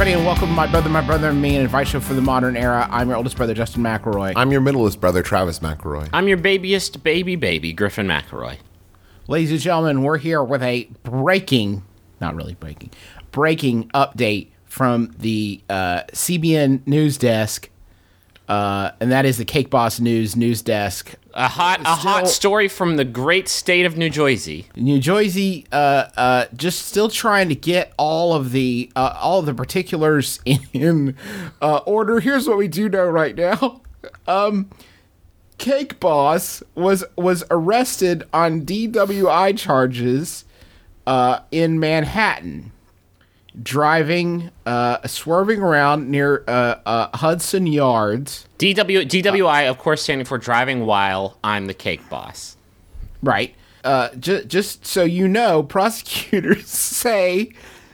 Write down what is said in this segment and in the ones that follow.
everybody, and welcome to My Brother, My Brother, and Me, an advice show for the modern era. I'm your oldest brother, Justin McElroy. I'm your middleest brother, Travis McElroy. I'm your babyest baby baby, Griffin McElroy. Ladies and gentlemen, we're here with a breaking, not really breaking, breaking update from the uh, CBN news desk, uh, and that is the Cake Boss News news desk. A hot, a hot story from the great state of New Jersey. New Jersey, uh, uh, just still trying to get all of the uh, all of the particulars in uh, order. Here's what we do know right now. Um, Cake Boss was was arrested on DWI charges uh, in Manhattan, driving, uh, swerving around near uh, uh, Hudson Yards. DW, DWI, of course, standing for driving while I'm the cake boss. Right. Uh, ju- just so you know, prosecutors say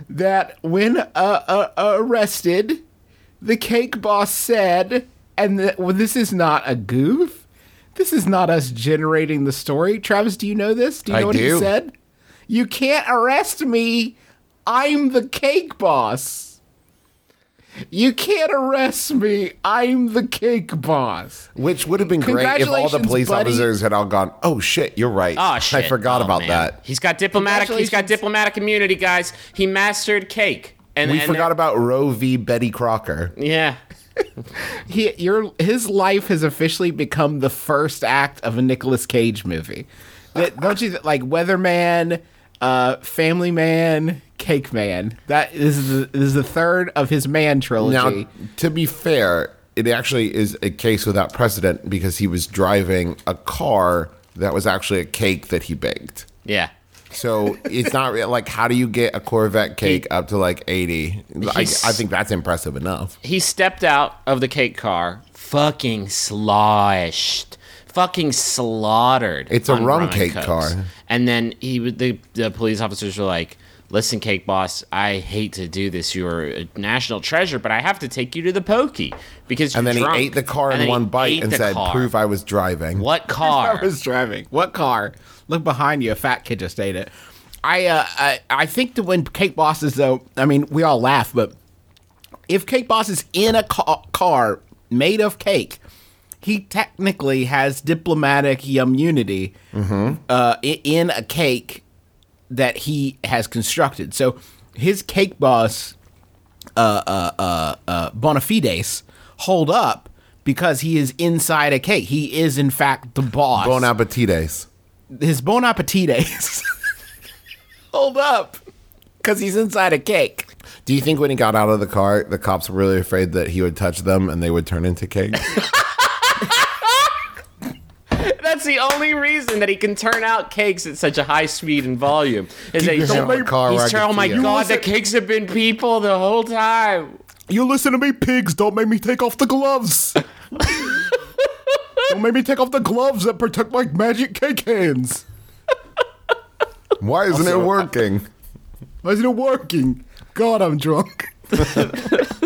that when uh, uh, arrested, the cake boss said, and that well, this is not a goof. This is not us generating the story. Travis, do you know this? Do you know I what he said? You can't arrest me. I'm the cake boss. You can't arrest me. I'm the cake boss. Which would have been great if all the police buddy. officers had all gone, oh shit, you're right. Oh shit! I forgot Oh, about man. that. He's got diplomatic. He's got diplomatic immunity, guys. He mastered cake. And We and forgot about Roe v. Betty Crocker. Yeah. he your his life has officially become the first act of a Nicolas Cage movie. That, don't you like Weatherman, uh, Family Man, Cake Man? That is the this is the third of his man trilogy. Now, to be fair, it actually is a case without precedent because he was driving a car that was actually a cake that he baked. Yeah. So it's not like how do you get a Corvette cake up to like 80? I, I think that's impressive enough. He stepped out of the cake car, fucking sloshed, fucking slaughtered. It's a rum cake Cokes. car. And then he, the the police officers were like, "Listen, cake boss, I hate to do this. You're a national treasure, but I have to take you to the pokey because you're And then drunk." he ate the car in one bite and said, car. prove I was driving. What car? I was driving. What car? Look behind you. A fat kid just ate it. I uh, I, I think that when Cake Boss is though, I mean, we all laugh, but if Cake Boss is in a ca- car made of cake, he technically has diplomatic immunity uh, in a cake that he has constructed. So his Cake Boss uh, uh, uh, uh, bona fides hold up because he is inside a cake. He is in fact the boss. Bon appetites. His bon appetites hold up because he's inside a cake. Do you think when he got out of the car, the cops were really afraid that he would touch them and they would turn into cakes? That's the only reason that he can turn out cakes at such a high speed and volume. Is that he's, hand on the car he's can trying, oh my see it. god, the cakes have been people the whole time. you listen to me, pigs. Don't make me take off the gloves. Don't make me take off the gloves that protect my magic cake hands. Why isn't it working? Why isn't it working? God, I'm drunk.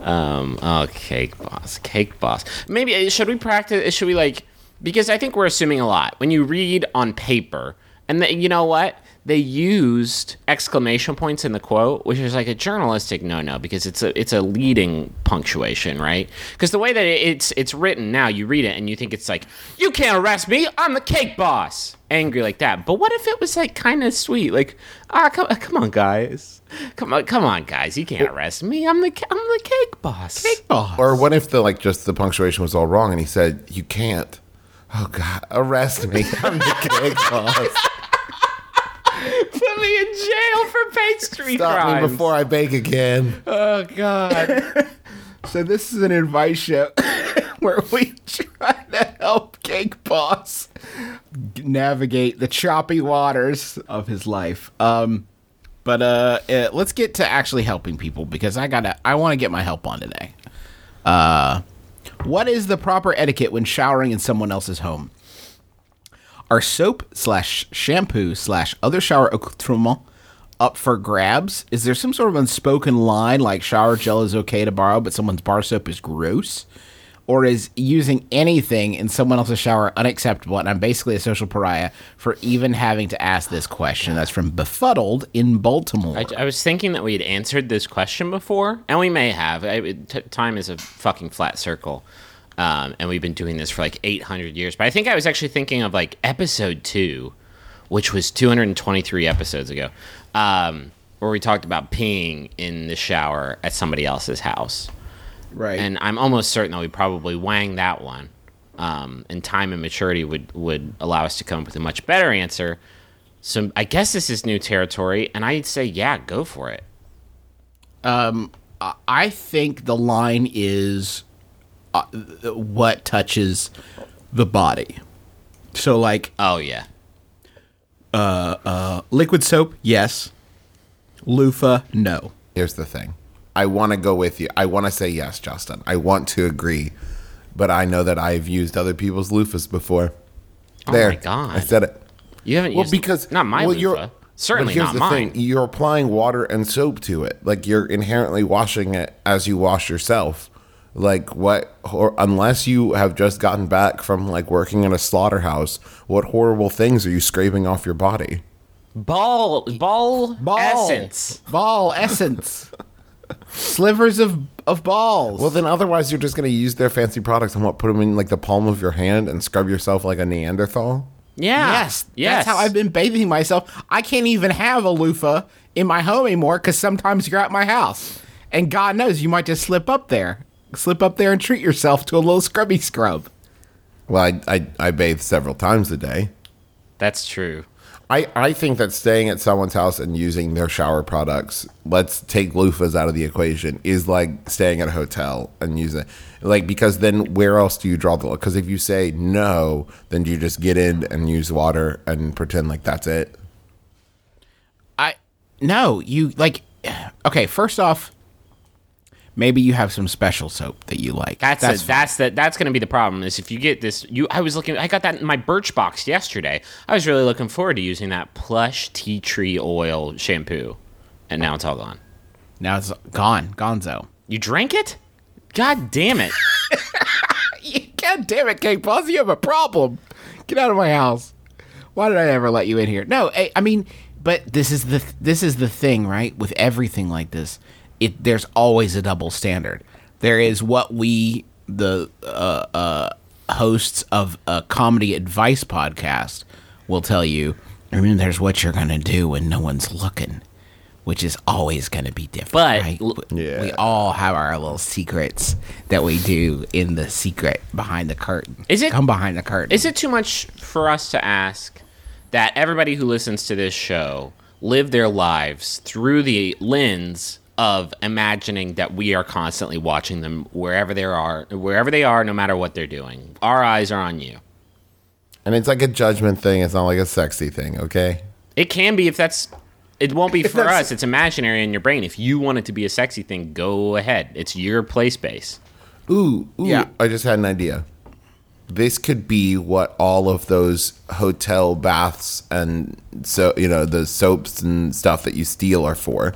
Um, oh, cake boss, cake boss. Maybe uh, should we practice? Should we like? Because I think we're assuming a lot when you read on paper, and the, you know what? They used exclamation points in the quote, which is like a journalistic no-no because it's a it's a leading punctuation, right? Because the way that it's it's written now, you read it and you think it's like, "You can't arrest me. I'm the cake boss." Angry like that. But what if it was like kind of sweet, like, "Ah, come, come on, guys, come on, come on, guys, you can't arrest me. I'm the I'm the cake boss." Cake boss. Or what if the like just the punctuation was all wrong and he said, "You can't." Oh God, arrest me! I'm the cake boss. Put me in jail for pastry Stop crimes. me before I bake again. oh God. So this is an advice show where we try to help Cake Boss navigate the choppy waters of his life. Um, but uh, uh, let's get to actually helping people because I gotta, I want to get my help on today. Uh, what is the proper etiquette when showering in someone else's home? Are soap slash shampoo slash other shower accoutrement up for grabs? Is there some sort of unspoken line like shower gel is okay to borrow, but someone's bar soap is gross? Or is using anything in someone else's shower unacceptable? And I'm basically a social pariah for even having to ask this question. That's from Befuddled in Baltimore. I, I was thinking that we had answered this question before, and we may have. It- time is a fucking flat circle, um, and we've been doing this for like 800 years. But I think I was actually thinking of like episode two, which was 223 episodes ago, um, where we talked about peeing in the shower at somebody else's house. Right. And I'm almost certain that we probably wang that one. Um, and time and maturity would, would allow us to come up with a much better answer. So I guess this is new territory, and I'd say, yeah, go for it. I think the line is uh, what touches the body. So, like Oh yeah, liquid soap, yes. Loofah, no. Here's the thing. I want to go with you. I want to say yes, Justin. I want to agree, but I know that I've used other people's loofahs before. Oh there, my God. I said it. you haven't Well, used because not my well, loofah. you're- Certainly here's not the mine. Thing, you're applying water and soap to it. Like you're inherently washing it as you wash yourself. Like what? Or unless you have just gotten back from like working in a slaughterhouse, what horrible things are you scraping off your body? Ball, ball, Ball. essence. Ball essence. Slivers of, of balls. Well, then otherwise you're just gonna use their fancy products and what? Put them in like the palm of your hand and scrub yourself like a Neanderthal. Yeah. yes, Yes. That's how I've been bathing myself. I can't even have a loofah in my home anymore because sometimes you're at my house. And God knows you might just slip up there. Slip up there and treat yourself to a little scrubby scrub. Well, I, I, I bathe several times a day. That's true. I, I think that staying at someone's house and using their shower products, let's take loofahs out of the equation, is like staying at a hotel and using like because then where else do you draw the because if you say no, then you just get in and use water and pretend like that's it. I no, you like okay, first off, maybe you have some special soap that you like. That's That's that's that's the, that's going to be the problem. Is if you get this, you I was looking, I got that in my Birchbox yesterday. I was really looking forward to using that plush tea tree oil shampoo, and now it's all gone. now it's gone, gonzo. You drank it? God damn it! God damn it, Cake Boss, you have a problem. Get out of my house. Why did I ever let you in here? No, I, I mean, but this is the this is the thing, right? With everything like this, it there's always a double standard. There is what we the uh, uh, hosts of a comedy advice podcast will tell you. And then there's what you're gonna do when no one's looking, which is always gonna be different. But right? Yeah. we all have our little secrets that we do in the secret behind the curtain. Is it- come behind the curtain? Is it too much for us to ask that everybody who listens to this show live their lives through the lens of imagining that we are constantly watching them wherever they are, wherever they are, no matter what they're doing? Our eyes are on you. And it's like a judgment thing. It's not like a sexy thing. Okay. It can be if that's. It won't be for us. It's imaginary in your brain. If you want it to be a sexy thing, go ahead. It's your play space. Ooh, ooh, Yeah. I just had an idea. This could be what all of those hotel baths and so you know the soaps and stuff that you steal are for.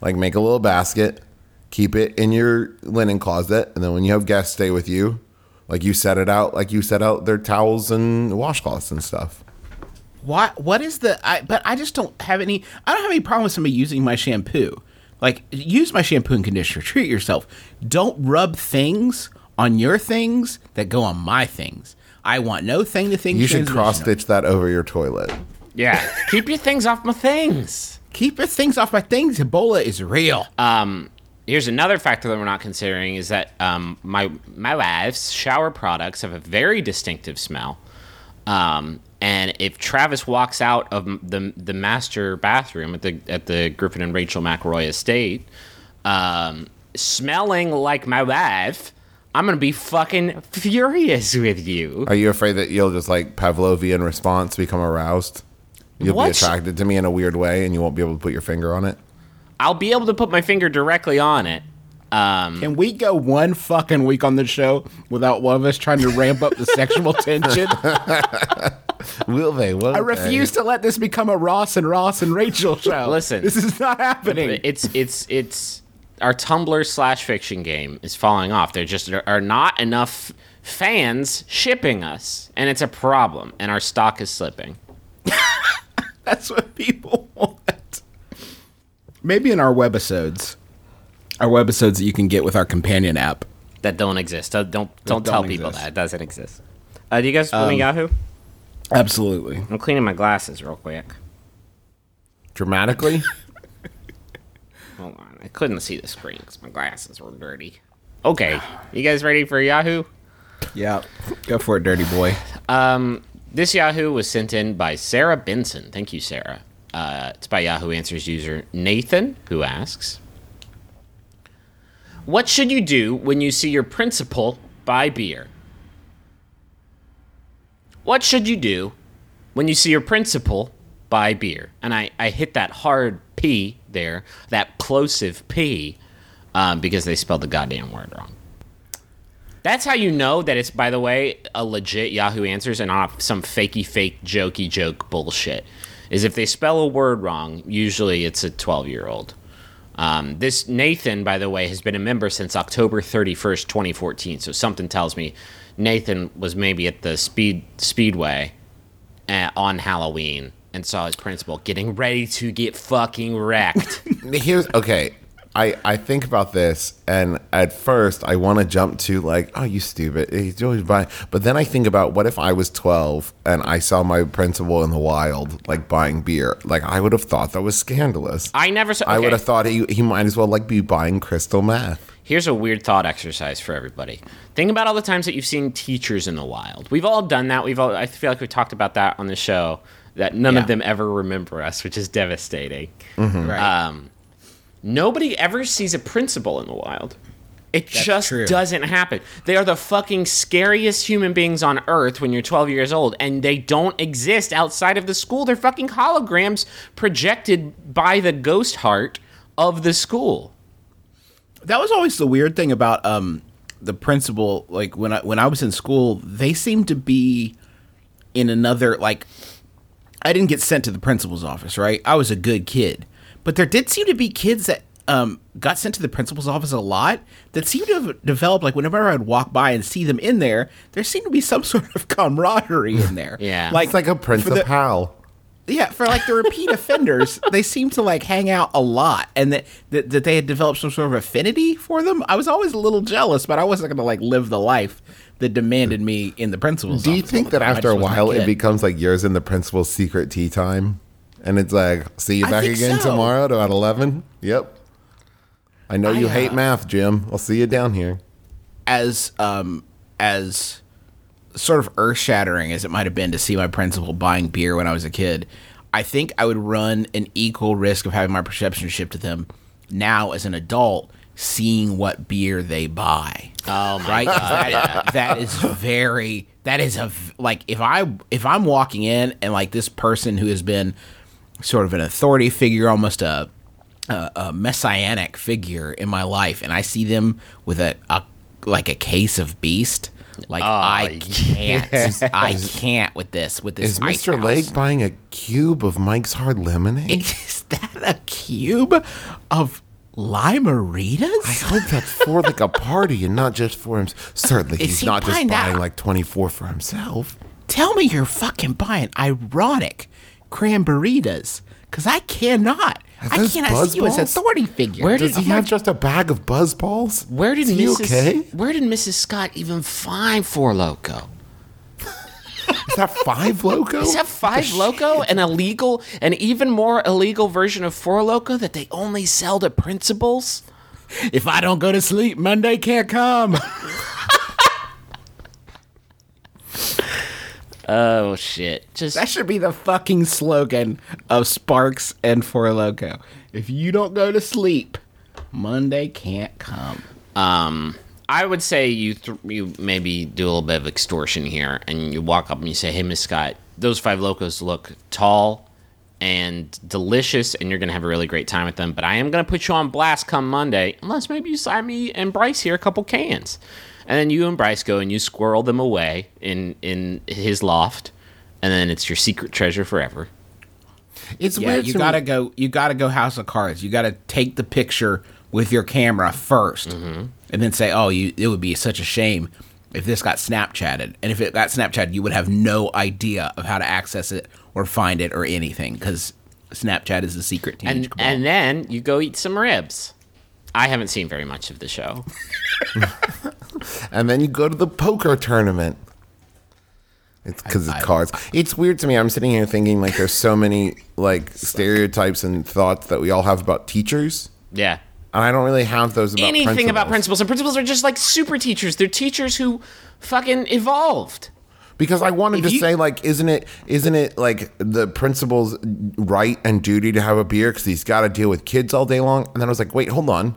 Like make a little basket, keep it in your linen closet, and then when you have guests stay with you, like you set it out, like you set out their towels and washcloths and stuff. what? What is the? I, but I just don't have any. I don't have any problem with somebody using my shampoo. Like use my shampoo and conditioner. Treat yourself. Don't rub things on your things that go on my things. I want no thing to think. You should cross stitch that over your toilet. Yeah. Keep your things off my things. Keep your things off my things. Ebola is real. Um, here's another factor that we're not considering is that um, my my wife's shower products have a very distinctive smell. Um, And if Travis walks out of the the master bathroom at the at the Griffin and Rachel McElroy estate, um, smelling like my wife, I'm gonna be fucking furious with you. Are you afraid that you'll just like Pavlovian response become aroused? You'll be attracted to me in a weird way, and you won't be able to put your finger on it. I'll be able to put my finger directly on it. Um, Can we go one fucking week on the show without one of us trying to ramp up the sexual tension? Will they? Will I refuse to let this become a Ross and Ross and Rachel show. Listen. this is not happening. it's it's it's our Tumblr slash fiction game is falling off. There just are- are not enough fans shipping us, and it's a problem. And our stock is slipping. That's what people want. Maybe in our webisodes, our webisodes that you can get with our companion app. That don't exist. Don't don't, don't don't tell people exist. that it doesn't exist. Uh, do you guys follow Yahoo? Absolutely. I'm cleaning my glasses real quick. dramatically. Hold on, I couldn't see the screen because my glasses were dirty. Okay, you guys ready for Yahoo? Yeah. Go for it, dirty boy. Um, this Yahoo was sent in by Sarah Benson. Thank you, Sarah. Uh, it's by Yahoo Answers user Nathan, who asks, "What should you do when you see your principal buy beer?" What should you do when you see your principal buy beer? And I, I hit that hard P there, that plosive P, um, because they spelled the goddamn word wrong. That's how you know that it's, by the way, a legit Yahoo Answers and not some fakey fake jokey joke bullshit. Is if they spell a word wrong, usually it's a 12 year old. Um, this Nathan, by the way, has been a member since October 31st, 2014. So something tells me Nathan was maybe at the speed speedway uh, on Halloween and saw his principal getting ready to get fucking wrecked. Here's okay. I, I think about this, and at first I want to jump to like, oh, you stupid, he's always buying. But then I think about what if I was twelve and I saw my principal in the wild, like buying beer. Like I would have thought that was scandalous. I never saw. I would have thought he, he might as well like be buying crystal meth. Here's a weird thought exercise for everybody. Think about all the times that you've seen teachers in the wild. We've all done that. We've all. I feel like we talked about that on the show. That none of them ever remember us, which is devastating. Right. Um, nobody ever sees a principal in the wild. It just true. doesn't happen. They are the fucking scariest human beings on earth when you're 12 years old, and they don't exist outside of the school. They're fucking holograms projected by the ghost heart of the school. that was always the weird thing about um the principal like when I when I was in school they seemed to be in another like I didn't get sent to the principal's office right I was a good kid but there did seem to be kids that um got sent to the principal's office a lot that seemed to have developed like whenever I'd walk by and see them in there there seemed to be some sort of camaraderie in there Yeah. like It's like a principal. yeah, for like the repeat offenders, they seem to like hang out a lot, and that, that that they had developed some sort of affinity for them. I was always a little jealous, but I wasn't going to like live the life that demanded me in the principal's. Do you office all think that after a while it becomes like yours and the principal's secret tea time? And it's like, see you I back think again so. tomorrow to at 11? Yep. I know you I, hate uh, math, Jim. I'll see you down here. as um as sort of earth shattering as it might have been to see my principal buying beer when I was a kid, I think I would run an equal risk of having my perception shift to them now as an adult, seeing what beer they buy. Oh my right? 'Cause that, that is very. that is a like if I if I'm walking in and like this person who has been sort of an authority figure, almost a a, a messianic figure in my life, and I see them with a, a like a case of beast. Like ah, I can't, I can't with this. With this, Is Mr. house. Lake buying a cube of Mike's Hard Lemonade? Is that a cube of limeritas? I hope that's for like a party and not just for him. Certainly, Is he's he not just buying that? buying like 24 for himself. Tell me you're fucking buying ironic cranberritas, because I cannot. I those cannot Buzz see you as an balls? authority figure. Where did Does did he have just a bag of buzz balls? Where did Is he Mrs. okay? Where did Mrs. Scott even find Four Loco? Is that five loco? Is that Five Loco an illegal, an even more illegal version of Four Loco that they only sell to principals? If I don't go to sleep, Monday can't come. Oh shit! Just That should be the fucking slogan of Sparks and Four Loco. If you don't go to sleep, Monday can't come. um, I would say you th- you maybe do a little bit of extortion here, and you walk up and you say, "Hey, Miss Scott, those five locos look tall and delicious, and you're gonna have a really great time with them. But I am gonna put you on blast come Monday, unless maybe you sign me and Bryce here a couple cans." And then you and Bryce go and you squirrel them away in in his loft, and then it's your secret treasure forever. It's Yeah, weird. you to gotta me. go. You gotta go House of Cards. You gotta take the picture with your camera 1st mm-hmm. and then say, "Oh, you." It would be such a shame if this got Snapchatted, and if it got Snapchatted, you would have no idea of how to access it or find it or anything because Snapchat is a secret teenage And and then you go eat some ribs. I haven't seen very much of the show. and then you go to the poker tournament. It's because it's cards. It's weird to me. I'm sitting here thinking like there's so many like stereotypes and thoughts that we all have about teachers, Yeah. and I don't really have those about Anything about principals. principals. And principals are just like super teachers. They're teachers who fucking evolved. because I wanted to you- say like, isn't it isn't it like the principal's right and duty to have a beer because he's got to deal with kids all day long? And then I was like, wait, hold on,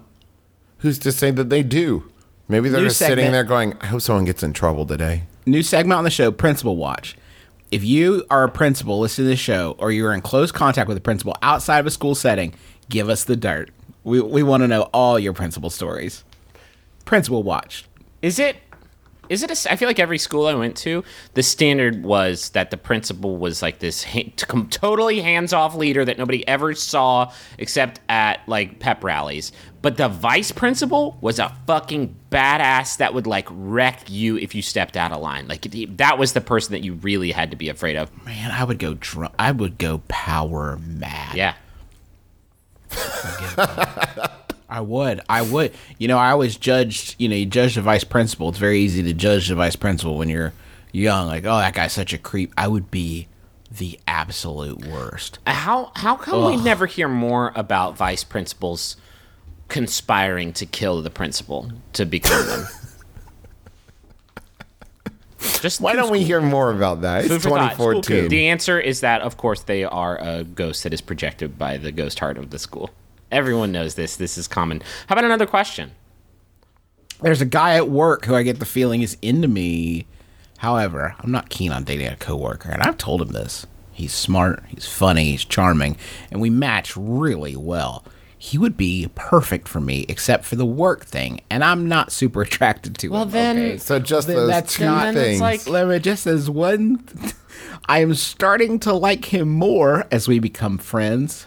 who's to say that they do? Maybe they're New just sitting there going, I hope someone gets in trouble today. New segment on the show, Principal Watch. If you are a principal listening to the show, or you're in close contact with a principal outside of a school setting, give us the dirt. We we want to know all your principal stories. Principal Watch. Is it? Is it? A, I feel like every school I went to, the standard was that the principal was like this ha- totally hands-off leader that nobody ever saw except at like pep rallies. But the vice principal was a fucking badass that would like wreck you if you stepped out of line. Like that was the person that you really had to be afraid of. Man, I would go drunk. I would go power mad. Yeah. I would. I would. You know, I always judged, you know, you judge the vice principal. It's very easy to judge the vice principal when you're young. Like, oh, that guy's such a creep. I would be the absolute worst. Uh, how how come we never hear more about vice principals conspiring to kill the principal to become them? Just Why don't we hear more about that? It's Food for thought. 2014. The answer is that, of course, they are a ghost that is projected by the ghost heart of the school. Everyone knows this. This is common. How about another question? There's a guy at work who I get the feeling is into me. However, I'm not keen on dating a coworker, and I've told him this. He's smart, he's funny, he's charming, and we match really well. He would be perfect for me, except for the work thing, and I'm not super attracted to Well, him. then- okay? So just Then those that's two not- things. like- Let me just as one. I am starting to like him more as we become friends.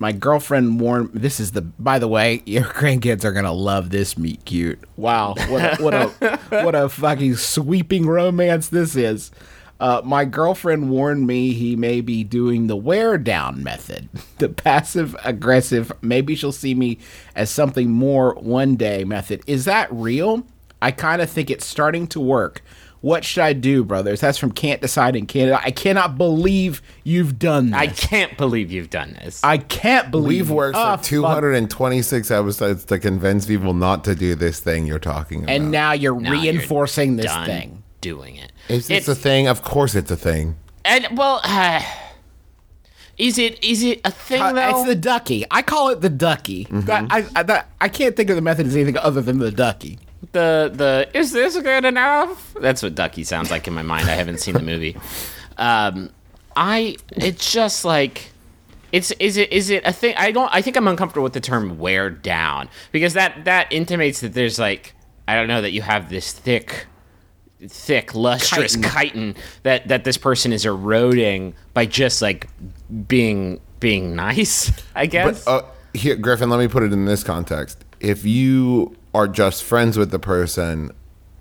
My girlfriend warned. This is the. By the way, your grandkids are gonna love this meet cute. Wow, what a, what a what a fucking sweeping romance this is. Uh, my girlfriend warned me he may be doing the wear down method, the passive aggressive. Maybe she'll see me as something more one day method. Is that real? I kind of think it's starting to work. What should I do, brothers? That's from Can't Decide in Canada. I cannot believe you've done this. I can't believe you've done this. I can't believe We've worked Ah, for fuck. 226 episodes to convince people not to do this thing you're talking about. and now you're Now you're reinforcing this done thing. doing it. is this It's- a thing? Of course it's a thing. And well, is it is it a thing Uh, though? it's the ducky. I call it the ducky. That- I, I, that- I can't think of the method as anything other than the ducky. The the is this good enough? That's what Ducky sounds like in my mind. I haven't seen the movie. Um, I it's just like it's is it is it a thing? I don't. I think I'm uncomfortable with the term wear down because that that intimates that there's like I don't know that you have this thick thick lustrous chitin that that this person is eroding by just like being being nice. I guess. But uh, here, Griffin, let me put it in this context. If you are just friends with the person,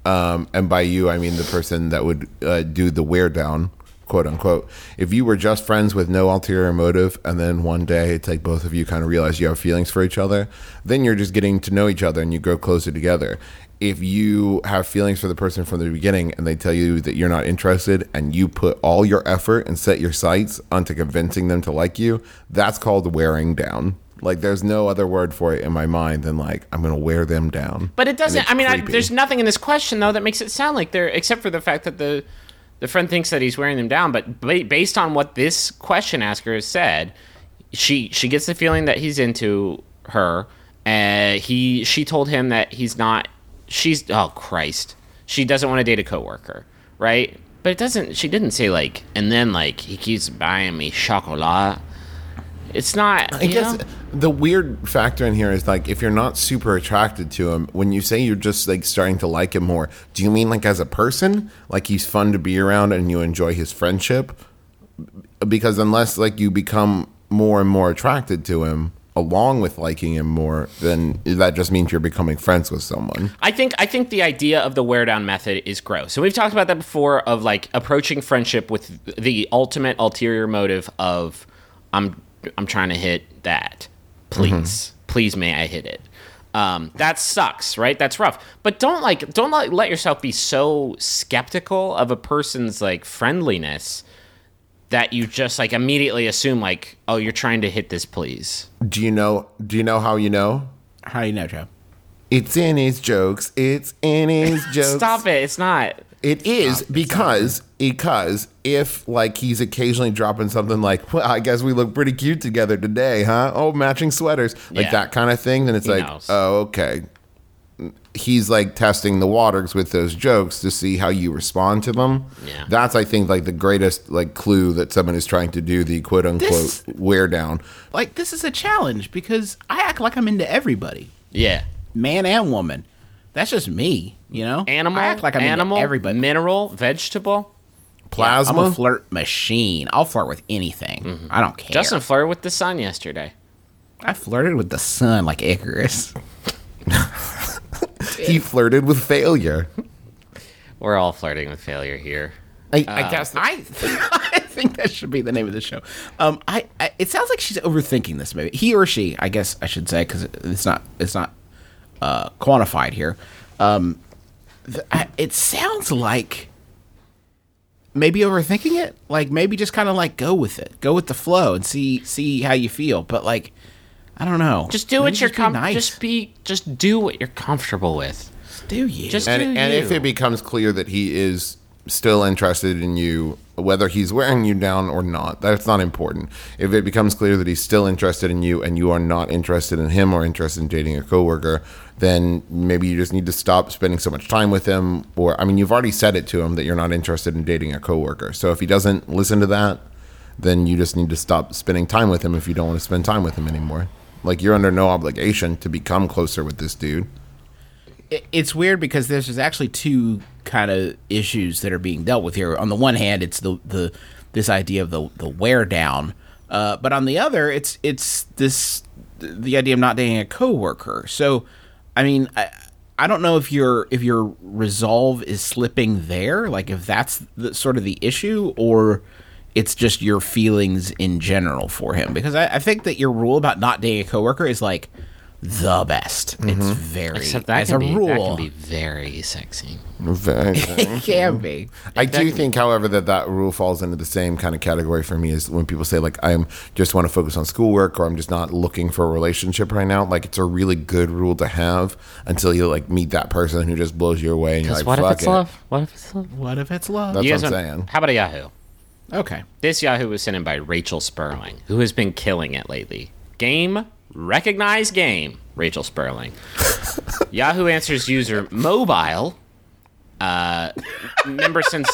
um, and by you I mean the person that would uh, do the wear down, quote unquote. If you were just friends with no ulterior motive, and then one day it's like both of you kind of realize you have feelings for each other, then you're just getting to know each other and you grow closer together. If you have feelings for the person from the beginning and they tell you that you're not interested and you put all your effort and set your sights onto convincing them to like you, that's called wearing down. Like there's no other word for it in my mind than like I'm gonna wear them down. But it doesn't. I mean, I, there's nothing in this question though that makes it sound like they're, except for the fact that the the friend thinks that he's wearing them down, but ba- based on what this question asker has said, she she gets the feeling that he's into her. And he she told him that he's not. She's oh Christ, she doesn't want to date a coworker, right? But it doesn't. She didn't say like, and then like he keeps buying me chocolat. It's not. I guess know? the weird factor in here is like if you're not super attracted to him, when you say you're just like starting to like him more, do you mean like as a person, like he's fun to be around and you enjoy his friendship? Because unless like you become more and more attracted to him along with liking him more, then that just means you're becoming friends with someone. I think I think the idea of the wear down method is gross. So we've talked about that before of like approaching friendship with the ultimate ulterior motive of I'm I'm trying to hit that. Please. Please may I hit it. Um, that sucks, right? That's rough. But don't like don't like, let yourself be so skeptical of a person's like friendliness that you just like immediately assume like, oh, you're trying to hit this please. Do you know do you know how you know? How you know, Joe? It's in his jokes. It's in his jokes. Stop it. It's not. It is because because if like he's occasionally dropping something like, well, I guess we look pretty cute together today, huh? Oh, matching sweaters, like Yeah. that kind of thing. Then it's He like, knows. oh, okay. He's like testing the waters with those jokes to see how you respond to them. Yeah. That's I think like the greatest like clue that someone is trying to do the quote unquote This- wear down. Like this is a challenge because I act like I'm into everybody, Yeah. man and woman. That's just me, you know. Animal, I act like I'm animal, everybody. mineral, vegetable. Plasma. I'm a flirt machine. I'll flirt with anything. I don't care. Justin flirted with the sun yesterday. I flirted with the sun like Icarus. he flirted with failure. We're all flirting with failure here. I, I guess I I think that should be the name of the show. Um, I, I it sounds like she's overthinking this. Maybe he or she. I guess I should say because it's not it's not uh, quantified here. Um, th- I, it sounds like maybe overthinking it. Like maybe just kind of like go with it, go with the flow, and see see how you feel. But like, I don't know. Just do Maybe what you're be com- nice. Just be. Just do what you're comfortable with. do you? Just and, do and you. if it becomes clear that he is still interested in you whether he's wearing you down or not that's not important. If it becomes clear that he's still interested in you and you are not interested in him or interested in dating a coworker then maybe you just need to stop spending so much time with him or i mean you've already said it to him that you're not interested in dating a coworker. So if he doesn't listen to that then you just need to stop spending time with him if you don't want to spend time with him anymore. Like you're under no obligation to become closer with this dude it's weird because there's actually two kind of issues that are being dealt with here. On the one hand, it's the the this idea of the the wear down, uh, but on the other, it's it's this the idea of not dating a coworker. So, I mean, I, I don't know if your if your resolve is slipping there, like if that's the, sort of the issue, or it's just your feelings in general for him. Because I, I think that your rule about not dating a coworker is like the best. It's mm-hmm. very Except that as can a be rule. that can be very sexy. Very it can be. I do think, however, that that rule falls into the same kind of category for me as when people say like I'm just want to focus on schoolwork or I'm just not looking for a relationship right now. Like it's a really good rule to have until you like meet that person who just blows you away and you're Because like, what if fuck it's it. love? What if it's love? What if it's love? That's You what I'm want- saying. How about a Yahoo? okay. This Yahoo was sent in by Rachel Sperling, who has been killing it lately. Game, recognize game, Rachel Sperling. Yahoo Answers user mobile. Uh, member since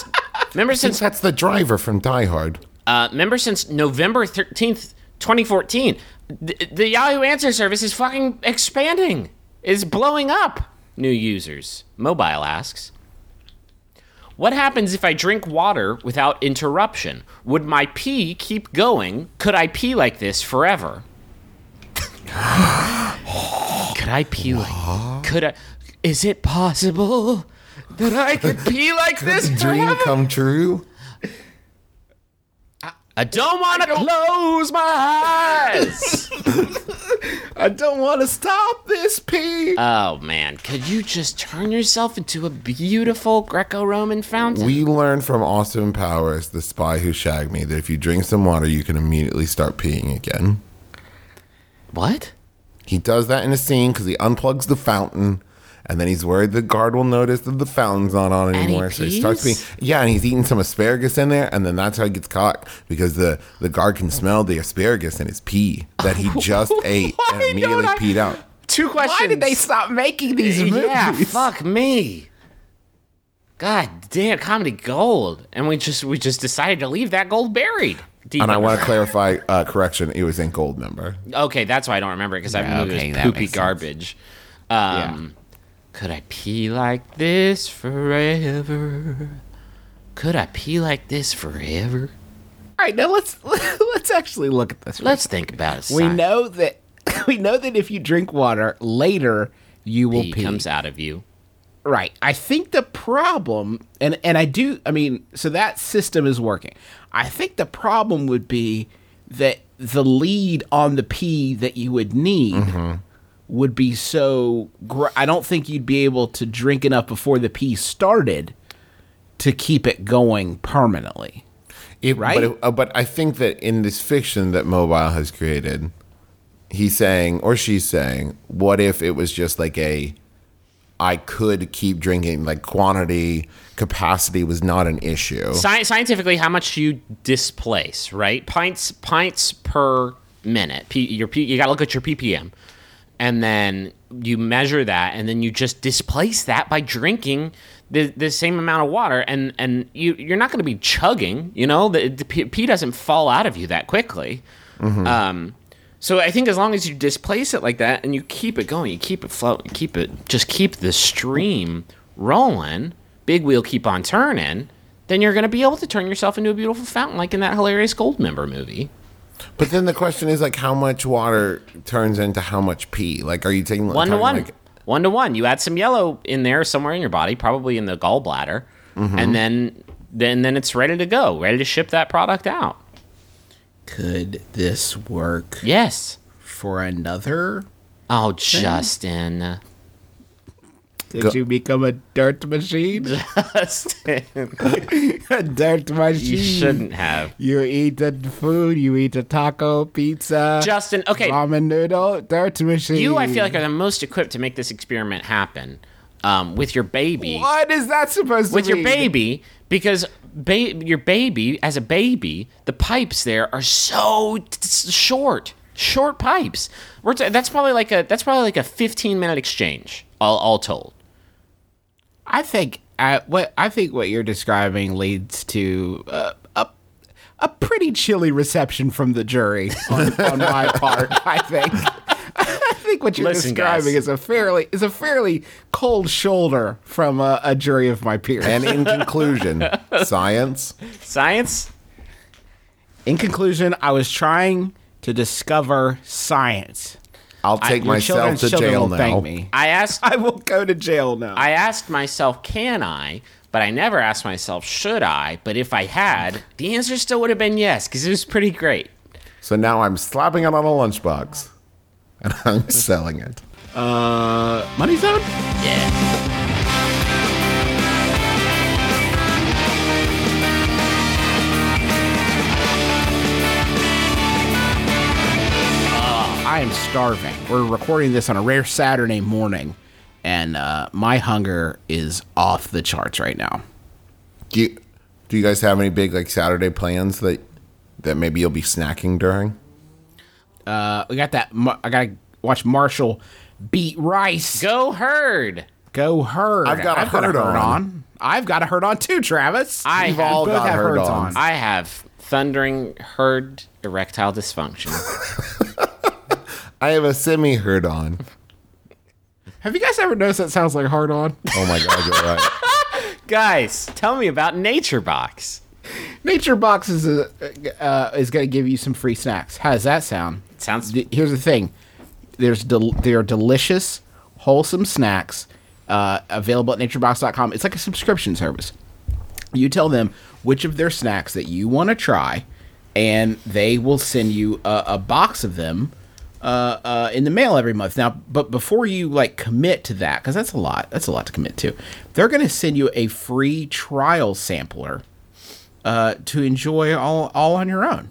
member Since that's the driver from Die Hard. uh, member since November thirteenth, twenty fourteen. The, the Yahoo Answer service is fucking expanding. Is blowing up. New users. Mobile asks. What happens if I drink water without interruption? Would my pee keep going? Could I pee like this forever? could I pee like Could I Is it possible that I could pee like this Dream forever? come true. I don't want to close my eyes. I don't want to stop this pee. oh man, could you just turn yourself into a beautiful Greco-Roman fountain? We learned from Austin Powers, the spy who shagged me, that if you drink some water, you can immediately start peeing again. What? He does that in a scene because he unplugs the fountain And then he's worried the guard will notice that the fountain's not on he anymore. So he starts being yeah, and he's eating some asparagus in there, and then that's how he gets caught because the the guard can smell the asparagus in his pee that he just ate and Why immediately don't I- peed out. Two questions. Why did they stop making these movies? Yeah, fuck me. God damn, comedy gold, and we just we just decided to leave that gold buried. Deep And I want to clarify, uh, correction, it was in Goldmember. Okay, that's why I don't remember it because I Yeah, moved okay, it was poopy garbage. Um, Could I pee like this forever? Could I pee like this forever? All right, now let's let's actually look at this. Let's think about it. we Simon. know that we know that if you drink water later, you will pee pee. comes out of you. Right. I think the problem, and and I do. I mean, so that system is working. I think the problem would be that the lead on the pee that you would need would be so. Gr- I don't think you'd be able to drink enough before the pee started to keep it going permanently. It, Right? But, it- uh, but I think that in this fiction that Mobile has created, he's saying, or she's saying, what if it was just like a, I could keep drinking, like quantity, capacity was not an issue. Sci- scientifically, how much do you displace? Right, pints pints per minute. P- your P- you got to look at your ppm, and then you measure that, and then you just displace that by drinking the, the same amount of water, and and you you're not going to be chugging. You know, the, the pee pee doesn't fall out of you that quickly. Um, so I think as long as you displace it like that and you keep it going, you keep it floating, keep it just keep the stream rolling, big wheel keep on turning, then you're gonna be able to turn yourself into a beautiful fountain like in that hilarious Goldmember movie. But then the question is like, how much water turns into how much pee? Like, are you taking One to one. Like, one to one. You add some yellow in there somewhere in your body, probably in the gallbladder, mm-hmm. and then then then it's ready to go, ready to ship that product out. Could this work Yes. for another? Oh, Justin. Did Go- you become a dirt machine? Justin. a dirt machine. You shouldn't have. You eat the food. You eat a taco, pizza, Justin, okay. ramen noodle, dirt machine. You, I feel like, are the most equipped to make this experiment happen um, with your baby. What is that supposed to be? With your baby, because ba- your baby, as a baby, the pipes there are so t- short, short pipes. T- that's probably like a that's probably like a fifteen minute exchange, all all told. I think uh, what I think what you're describing leads to uh, a a pretty chilly reception from the jury on, on my part. I think. I think what you're Listen, describing guys. is a fairly is a fairly cold shoulder from a, a jury of my peers. and in conclusion, science. Science. In conclusion, I was trying to discover science. I'll take your myself to jail now. Thank me. I asked I will go to jail now. I asked myself, can I? But I never asked myself, should I? But if I had, the answer still would have been yes, because it was pretty great. So now I'm slapping it on a lunchbox, and I'm selling it. uh, money zone. Yeah. I am starving. We're recording this on a rare Saturday morning, and uh, my hunger is off the charts right now. Do you, do you guys have any big like Saturday plans that that maybe you'll be snacking during? Uh, we got that. I gotta watch Marshall beat Rice. Go herd. Go herd. I've got a herd on. I've got a herd on too, Travis. I We've have- all got have herd herds on. on. I have thundering herd erectile dysfunction. I have a semi herd on. Have you guys ever noticed that sounds like hard on? Oh my god, you're right. Guys, tell me about Nature Box. Nature Box is a, uh, is going to give you some free snacks. How does that sound? Sounds D- Here's the thing: there's del- there are delicious, wholesome snacks uh, available at NatureBox.com. It's like a subscription service. You tell them which of their snacks that you want to try, and they will send you a, a box of them uh, uh, in the mail every month. Now, but before you like commit to that, because that's a lot. That's a lot to commit to. They're going to send you a free trial sampler uh, to enjoy all all on your own.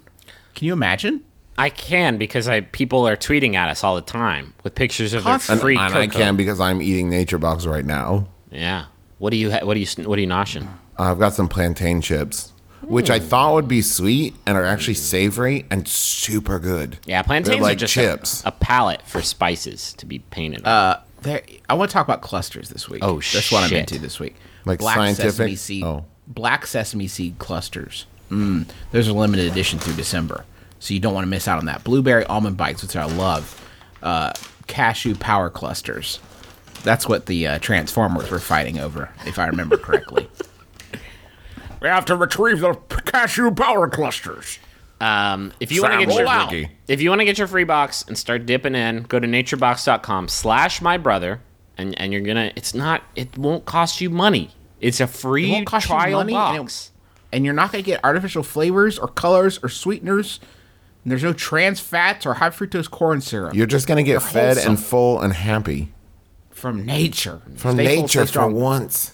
Can you imagine? I can because I people are tweeting at us all the time with pictures of their free and I cocoa. can because I'm eating Nature Box right now. Yeah. What do you ha- what do you what are you noshing? I've got some plantain chips, which I thought would be sweet and are actually savory and super good. Yeah, plantains They're like are just chips. A, a palette for spices to be painted. on. Uh, there, I want to talk about clusters this week. Oh, That's what I'm into this week. Like black scientific? sesame seed. Oh. Black sesame seed clusters. Mm, those are limited edition through December, so you don't want to miss out on that. Blueberry almond bites, which I love. Uh, cashew power clusters. That's what the uh, Transformers were fighting over, if I remember correctly. we have to retrieve the cashew power clusters. Um, if you want to get your Witwicky. if you want to get your free box and start dipping in, go to naturebox.com slash my brother, and and you're gonna. It's not. It won't cost you money. It's a free won't cost you trial money, and it- box. and you're not going to get artificial flavors or colors or sweeteners. And there's no trans fats or high fructose corn syrup You're just gonna get They're fed wholesome. and full and happy from nature. from Stay full, nature stay for strong. once.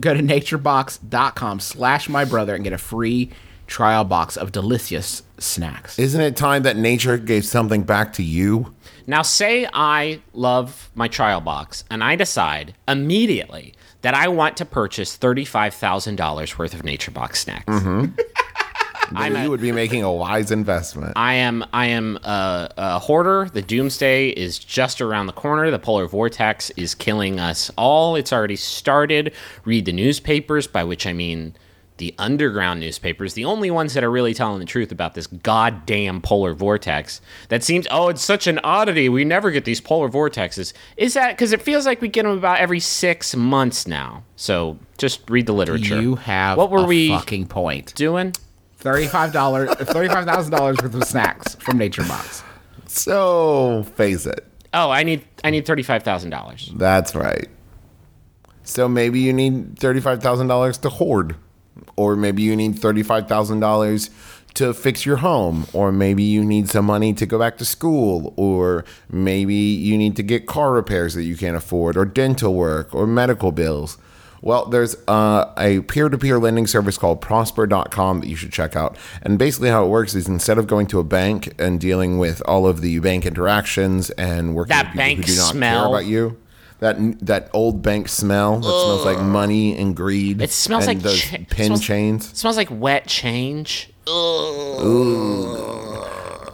Go to naturebox.com slash my brother and get a free trial box of delicious snacks. Isn't it time that nature gave something back to you? Now, say I love my trial box, and I decide immediately that I want to purchase thirty-five thousand dollars worth of Nature Box snacks. Mm-hmm. I'm you a- would be making a wise investment. I am I am a, a hoarder. The doomsday is just around the corner. The polar vortex is killing us all. It's already started. Read the newspapers, by which I mean the underground newspapers, the only ones that are really telling the truth about this goddamn polar vortex. That seems oh, it's such an oddity. We never get these polar vortexes. Is that because it feels like we get them about every six months now? So just read the literature. You have what were we fucking point. doing? $35, $35,000 worth of snacks from Nature Box. So face it. Oh, I need I need thirty five thousand dollars. That's right. So maybe you need thirty-five thousand dollars to hoard, or maybe you need thirty-five thousand dollars to fix your home, or maybe you need some money to go back to school, or maybe you need to get car repairs that you can't afford, or dental work, or medical bills. Well, there's uh, a peer to peer lending service called prosper.com that you should check out. And basically, how it works is instead of going to a bank and dealing with all of the bank interactions and working That with people bank who do not smell. care about you, that that old bank smell that smells like money and greed. It smells like those cha- pin smells- chains. It smells like wet change.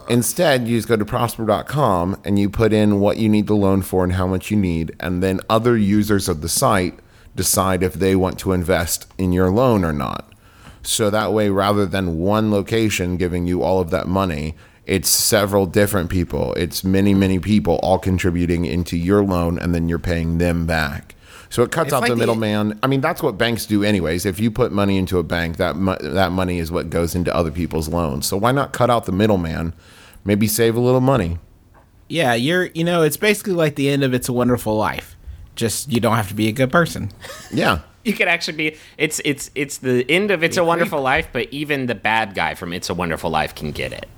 Instead, you just go to prosper.com and you put in what you need the loan for and how much you need, and then other users of the site decide if they want to invest in your loan or not. So that way, rather than one location giving you all of that money, it's several different people. It's many, many people all contributing into your loan, and then you're paying them back. So it cuts It's out like the the- middleman. I mean, that's what banks do, anyways. If you put money into a bank, that mo- that money is what goes into other people's loans. So why not cut out the middleman? Maybe save a little money. Yeah, you're, you know, it's basically like the end of It's a Wonderful Life. Just, you don't have to be a good person. Yeah. You could actually be. It's it's it's the end of It's a Wonderful Life, but even the bad guy from It's a Wonderful Life can get it.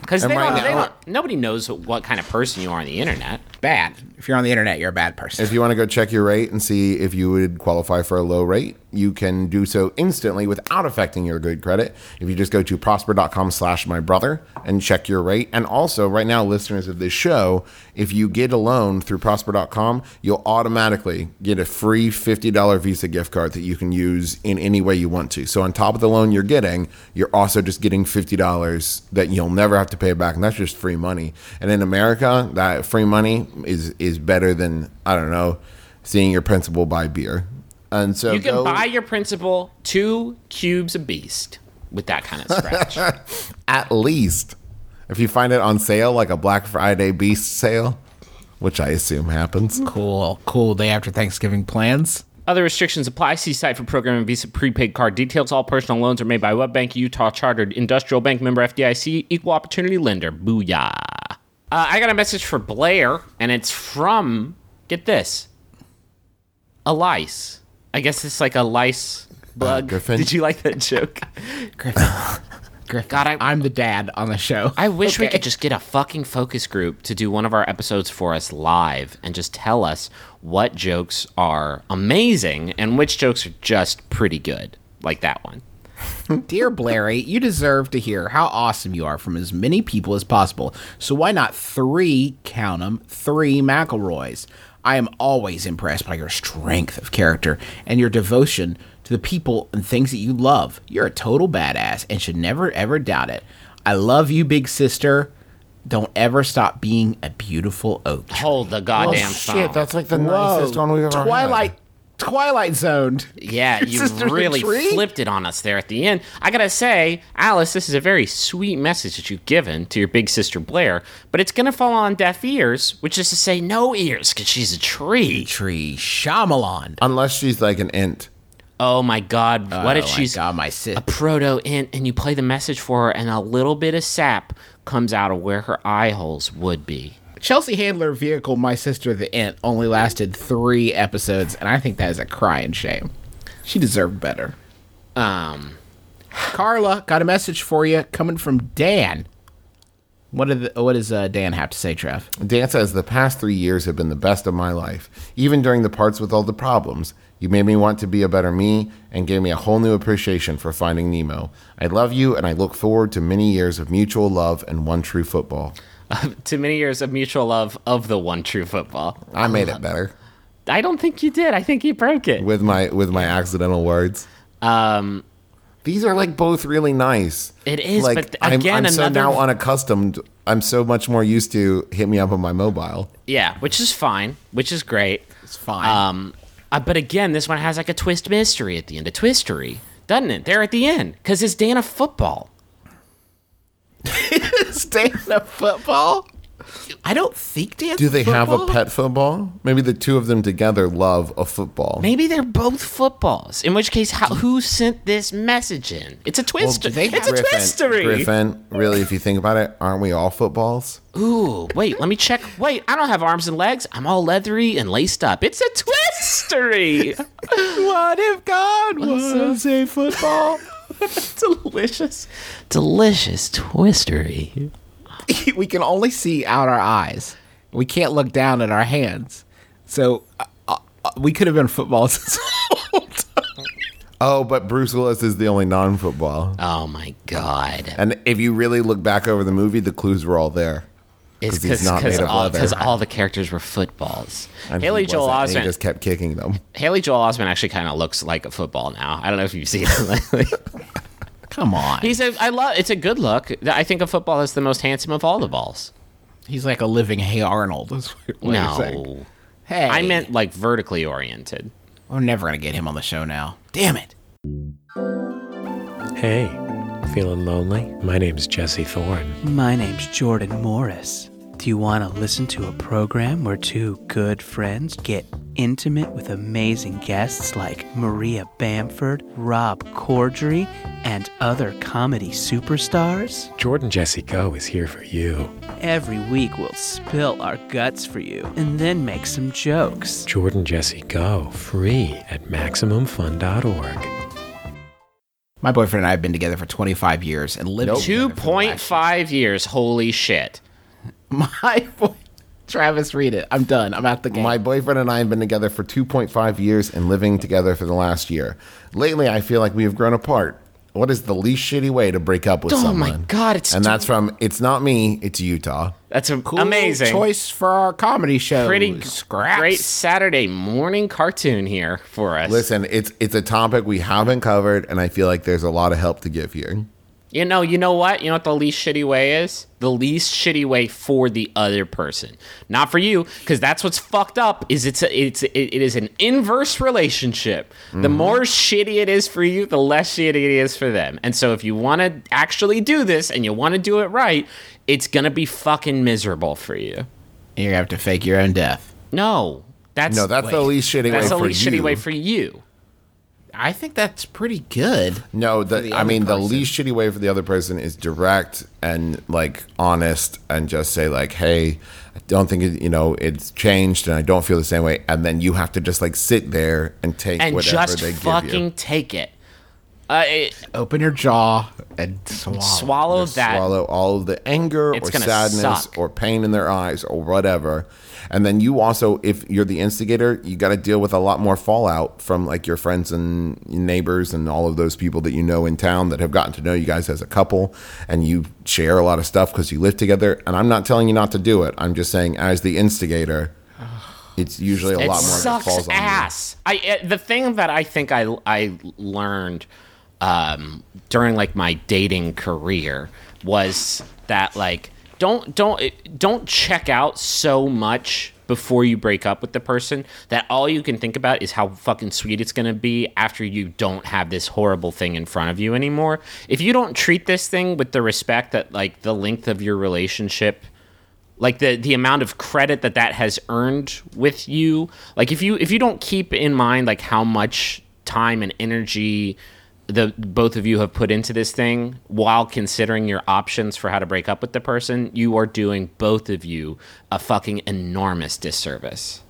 Because And they, right don't, they now- don't. Nobody knows what kind of person you are on the internet. Bad. If you're on the internet, you're a bad person. If you want to go check your rate and see if you would qualify for a low rate, you can do so instantly without affecting your good credit. If you just go to prosper.com slash my brother and check your rate. And also, right now, listeners of this show, if you get a loan through prosper.com, you'll automatically get a free $50 Visa gift card that you can use in any way you want to. So, on top of the loan you're getting, you're also just getting $50 that you'll never have to pay back. And that's just free money. And in America, that free money is, is better than, I don't know, seeing your principal buy beer. And so You can go- buy your principal two cubes of beast with that kind of scratch. at least if you find it on sale, like a Black Friday Beast sale, which I assume happens. cool, cool day after Thanksgiving plans. Other restrictions apply. See site for program and Visa prepaid card details. All personal loans are made by WebBank, Utah Chartered Industrial Bank member FDIC, equal opportunity lender. Booyah. Uh, I got a message for Blair, and it's from, get this, a lice. I guess it's like a lice bug. Griffin? Did you like that joke? Griffin. Griffin. God, I- I'm the dad on the show. I wish we could just get a fucking focus group to do one of our episodes for us live and just tell us what jokes are amazing and which jokes are just pretty good, like that one. Dear Blairy, you deserve to hear how awesome you are from as many people as possible. So why not three, count 'em, three McElroys? I am always impressed by your strength of character and your devotion to the people and things that you love. You're a total badass and should never ever doubt it. I love you, big sister. Don't ever stop being a beautiful oak. tree. Hold the Oh, goddamn song. shit, that's like the nicest one we've ever Twilight, had. Twilight zoned. Yeah, you Sister of the really flipped it on us there at the end. I gotta say, Alice, this is a very sweet message that you've given to your big sister Blair, but it's gonna fall on deaf ears, which is to say, no ears, because she's a tree. Tree Shyamalan. Unless she's like an Ent. Oh my god, what if Oh my she's God, my sis. a proto Ent and you play the message for her and a little bit of sap comes out of where her eye holes would be? Chelsea Handler vehicle My Sister the Ant only lasted three episodes, and I think that is a crying shame. She deserved better. Um, Carla got a message for you coming from Dan. What the, what does uh, Dan have to say, Trev? Dan says the past three years have been the best of my life, even during the parts with all the problems. You made me want to be a better me and gave me a whole new appreciation for finding Nemo. I love you and I look forward to many years of mutual love and one true football. to many years of mutual love of the one true football. I made it better I don't think you did. I think you broke it. with my with my accidental words. Um, These are like both really nice. It is, like but I'm, again, I'm so now unaccustomed. I'm so much more used to hit me up on my mobile. yeah, which is fine, which is great. It's fine. Um, uh, but again, this one has like a twist mystery at the end, a twistery, doesn't it? There at the end, because it's Dana football. Stand up football? I don't think Dan. Do they have a pet football? Maybe the two of them together love a football. Maybe they're both footballs. In which case, how, who sent this message in? It's a twist. do they it's a have- twistery. Griffin, really, if you think about it, aren't we all footballs? Ooh, wait, let me check. Wait, I don't have arms and legs. I'm all leathery and laced up. It's a twistery. What if God was a football? delicious, delicious twistery. we can only see out our eyes. We can't look down at our hands. So uh, uh, we could have been footballs. this whole time. Oh, but Bruce Willis is the only non-football. Oh my god! And if you really look back over the movie, the clues were all there. It's 'Cause he's not because made of all, leather. 'cause all the characters were footballs. And Haley he Joel wasn't, Osment. He just kept kicking them. Haley Joel Osment actually kind of looks like a football now. I don't know if you've seen it lately. Come on. He's a. I love. It's a good look. I think a football is the most handsome of all the balls. He's like a living Hey Arnold. Is what you're. No, Hey. I meant like vertically oriented. We're never going to get him on the show now. Damn it. Hey, feeling lonely? My name's Jesse Thorn. My name's Jordan Morris. Do you want to listen to a program where two good friends get intimate with amazing guests like Maria Bamford, Rob Corddry, and other comedy superstars? Jordan Jesse Go is here for you. Every week we'll spill our guts for you and then make some jokes. Jordan Jesse Go, free at MaximumFun.org. My boyfriend and I have been together for 25 years and lived Nope. together Two for the point last- five years. Holy shit! My boy, Travis, read it. I'm done. I'm out the game. My boyfriend and I have been together for 2.5 years and living together for the last year. Lately, I feel like we have grown apart. What is the least shitty way to break up with someone? Oh my? God, it's and too- that's from It's Not Me, It's Utah. That's a, Cool amazing. choice for our comedy show. Pretty Scraps. great Saturday morning cartoon here for us. Listen, it's it's a topic we haven't covered, and I feel like there's a lot of help to give here. You know, you know what? You know what the least shitty way is? The least shitty way for the other person, not for you, because that's what's fucked up. Is it's a, it's it, it is an inverse relationship. The mm-hmm. more shitty it is for you, the less shitty it is for them. And so, if you want to actually do this and you want to do it right, it's gonna be fucking miserable for you. You're going to have to fake your own death. No, that's No, that's the least shitty that's way the for least you. shitty way for you. I think that's pretty good. No, the, the I mean the least shitty way for the other person is direct and like honest and just say like, "Hey, I don't think it, you know it's changed and I don't feel the same way." And then you have to just like sit there and take And whatever just they give fucking you. take it. Uh, it Open your jaw and swallow. swallow that. Swallow all of the anger It's or gonna sadness suck. or pain in their eyes or whatever. And then you also, if you're the instigator, you got to deal with a lot more fallout from like your friends and neighbors and all of those people that you know in town that have gotten to know you guys as a couple, and you share a lot of stuff because you live together. And I'm not telling you not to do it. I'm just saying, as the instigator, it's usually a it lot more that sucks falls on you. ass. I uh, the thing that I think I I learned um, during like my dating career was that like don't don't don't check out so much before you break up with the person that all you can think about is how fucking sweet it's going to be after you don't have this horrible thing in front of you anymore. If you don't treat this thing with the respect that like the length of your relationship like the the amount of credit that that has earned with you like if you if you don't keep in mind like how much time and energy the both of you have put into this thing while considering your options for how to break up with the person you are doing both of you a fucking enormous disservice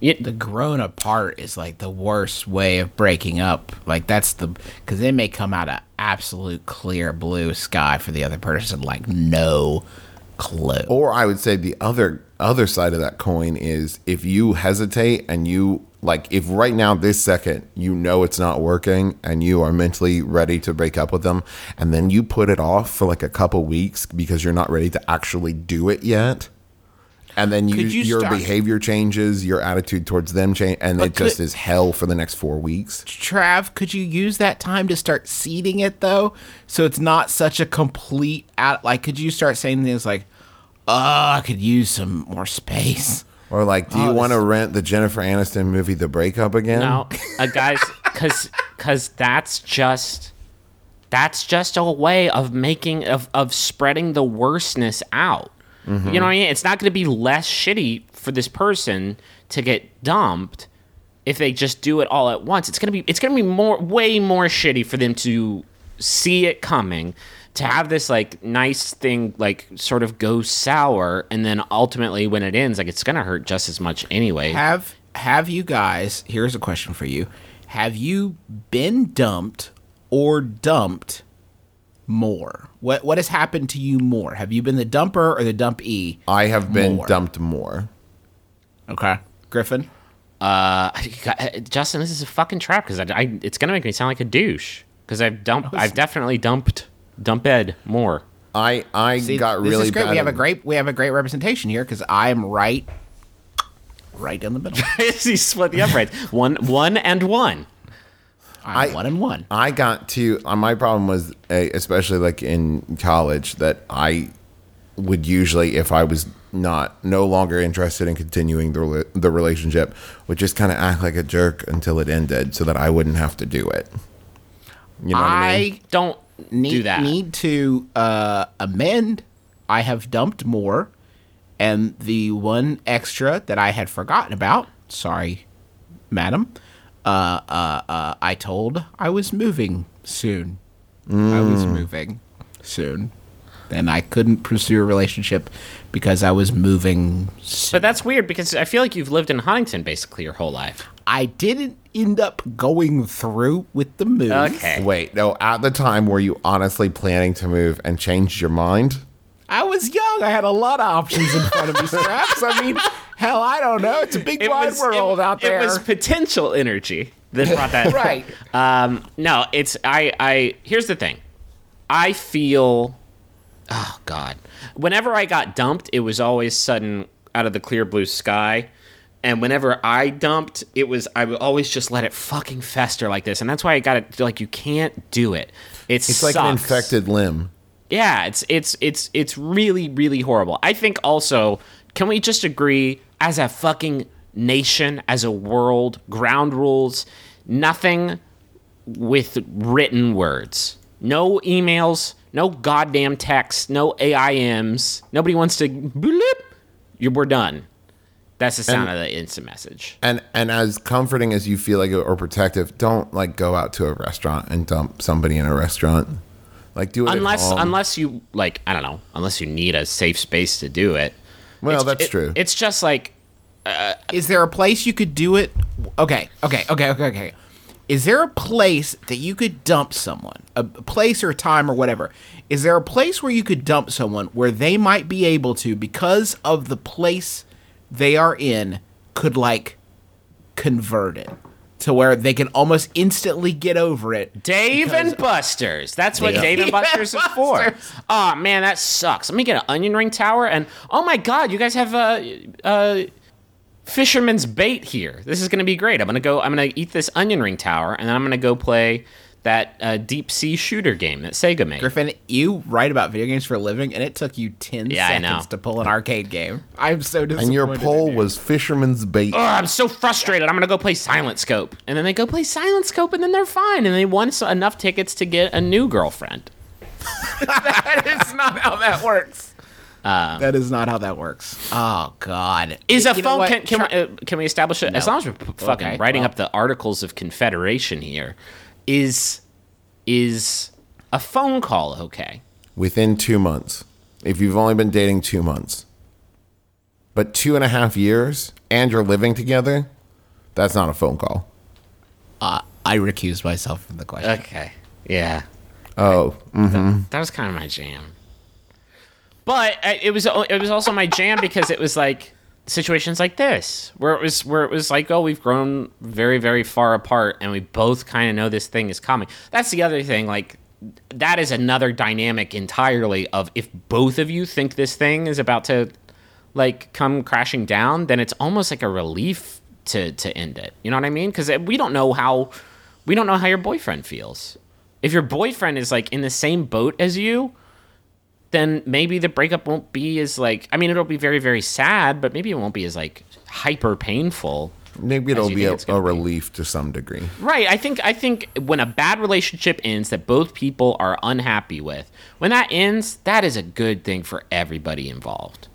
the grown apart is like the worst way of breaking up. Like that's the because it may come out of absolute clear blue sky for the other person, like no clue. Or I would say the other other side of that coin is if you hesitate and you like if right now this second you know it's not working and you are mentally ready to break up with them and then you put it off for like a couple weeks because you're not ready to actually do it yet. And then you, you your start- behavior changes, your attitude towards them change, and But it just is hell for the next four weeks. Trav, could you use that time to start seeding it though, so it's not such a complete out? Like, could you start saying things like, "Oh, I could use some more space." Or like, do you Oh, want to rent the Jennifer Aniston movie The Breakup again? No, uh, guys, because because that's just that's just a way of making of of spreading the worstness out. Mm-hmm. You know what I mean? It's not going to be less shitty for this person to get dumped if they just do it all at once. It's gonna be it's gonna be more way more shitty for them to see it coming. To have this like nice thing like sort of go sour, and then ultimately when it ends, like it's gonna hurt just as much anyway. Have Have you guys? Here's a question for you: Have you been dumped or dumped more? What What has happened to you more? Have you been the dumper or the dumpee? I have been More. dumped more. Okay, Griffin. Uh, Justin, this is a fucking trap because I, I, it's gonna make me sound like a douche because I've dumped, I've definitely dumped, dump Ed more. I I See, got this really is great. bad We have a great we have a great representation here because I am right, right in the middle. he split the uprights, one, one, and one. I'm I- one and one. I got to uh, my problem was uh, especially like in college that I would usually if I was not no longer interested in continuing the rela- the relationship would just kind of act like a jerk until it ended so that I wouldn't have to do it. You know what I mean? I Don't need, do that. need to uh, amend. I have dumped more, and the one extra that I had forgotten about. Sorry, madam. Uh, uh, uh, I told I was moving soon. I was moving soon, and I couldn't pursue a relationship because I was moving. Soon. But that's weird because I feel like you've lived in Huntington basically your whole life. I didn't end up going through with the move. Okay. Wait, no, at the time were you honestly planning to move and changed your mind? I was young. I had a lot of options in front of me, Straps. I mean, hell, I don't know. It's a big wide world it, out there. It was potential energy that brought that. right. Um, no, it's I. I here's the thing. I feel. Oh God. Whenever I got dumped, it was always sudden out of the clear blue sky. And whenever I dumped, it was I would always just let it fucking fester like this, and that's why I got it. Like you can't do it. It's It's like an infected limb. yeah, it's it's it's it's really really horrible. I think also, can we just agree as a fucking nation, as a world, ground rules, nothing with written words. No emails, no goddamn texts, no AIMs. Nobody wants to bloop. We're done. That's the sound And- of the instant message. And and as comforting as you feel like it or protective, don't like go out to a restaurant and dump somebody in a restaurant. Like do it at Unless home. unless you like I don't know, unless you need a safe space to do it. Well, It's- that's it- true. It's just like uh, Is there a place you could do it? Okay, okay, okay, okay, okay. Is there a place that you could dump someone? A a place or a time or whatever. Is there a place where you could dump someone where they might be able to, because of the place they are in could like convert it to where they can almost instantly get over it. Dave and Buster's. That's what Dave and Buster's is for. Oh man, that sucks. Let me get an onion ring tower and oh my god, you guys have a uh, uh, fisherman's bait here. This is gonna be great. I'm gonna go. I'm gonna eat this onion ring tower and then I'm gonna go play that uh, deep sea shooter game that Sega made. Griffin, you write about video games for a living, and it took you ten Yeah, seconds to pull an arcade game. I'm so disappointed. And your poll was fisherman's bait. Oh, I'm so frustrated. I'm gonna go play Silent Scope, and then they go play Silent Scope, and then they're fine, and they won so- enough tickets to get a new girlfriend. that is not how that works. that is not how that works. Oh God! Is a You phone? Can, can, Try- we, uh, can we establish it? As long as we're p- fucking Okay, writing well. up the articles of confederation here, is is a phone call okay? Within two months. If you've only been dating two months. But two and a half years and you're living together, that's not a phone call. Uh, I recused myself from the question. Okay, yeah, Oh, Mm-hmm. that was kind of my jam. But uh, it was it was also my jam because it was like situations like this where it was where it was like oh we've grown very very far apart and we both kind of know this thing is coming. That's the other thing like that is another dynamic entirely of if both of you think this thing is about to like come crashing down then it's almost like a relief to to end it. You know what I mean? Cuz eh, we don't know how we don't know how your boyfriend feels. If your boyfriend is like in the same boat as you, then maybe the breakup won't be as like I mean it'll be very very sad, but maybe it won't be as like hyper painful. maybe it'll be think a, it's be. relief to some degree. Right. I think I think when a bad relationship ends that both people are unhappy with, when that ends, that is a good thing for everybody involved.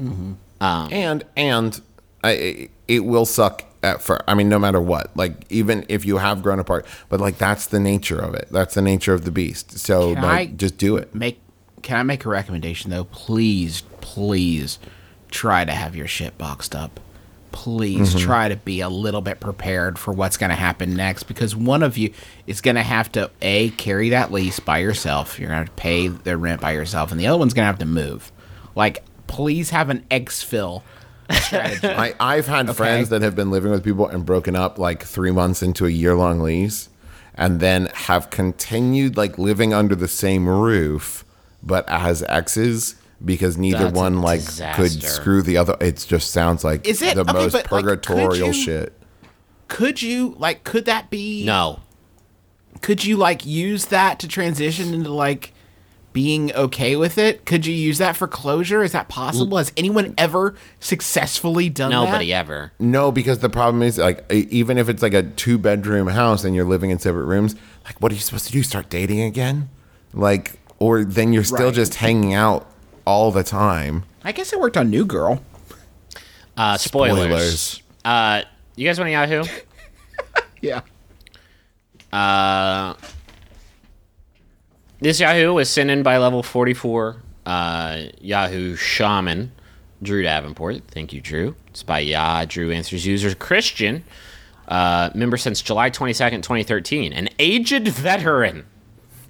Mm-hmm. Um, and and I, it will suck at first. I mean, no matter what, like even if you have grown apart, but like that's the nature of it. That's the nature of the beast. So like, I- just do it. Make can I make a recommendation though? Please, please try to have your shit boxed up. Please mm-hmm. try to be a little bit prepared for what's going to happen next because one of you is going to have to a carry that lease by yourself. You're going to have to pay the rent by yourself, and the other one's going to have to move. Like, please have an exfil strategy. I, I've had friends that have been living with people and broken up like three months into a year long lease and then have continued like living under the same roof but as exes because neither That's one like could screw the other. It just sounds like Is it- the okay, most but, like, could purgatorial you- shit. could you like? Could that be? No. could you like use that to transition into like being okay with it? Could you use that for closure? Is that possible? Has anyone ever successfully done that? Nobody ever. No, because the problem is like e- even if it's like a two bedroom house and you're living in separate rooms, like what are you supposed to do? Start dating again? Like or then you're still Right. just hanging out all the time. I guess it worked on New Girl. Uh, spoilers. Spoilers. Uh, you guys want a Yahoo? Yeah. Uh, this Yahoo was sent in by level 44 uh, Yahoo Shaman, Drew Davenport. Thank you, Drew. It's by Yah. Drew answers user Christian, uh, member since July 22nd, 2013. An aged veteran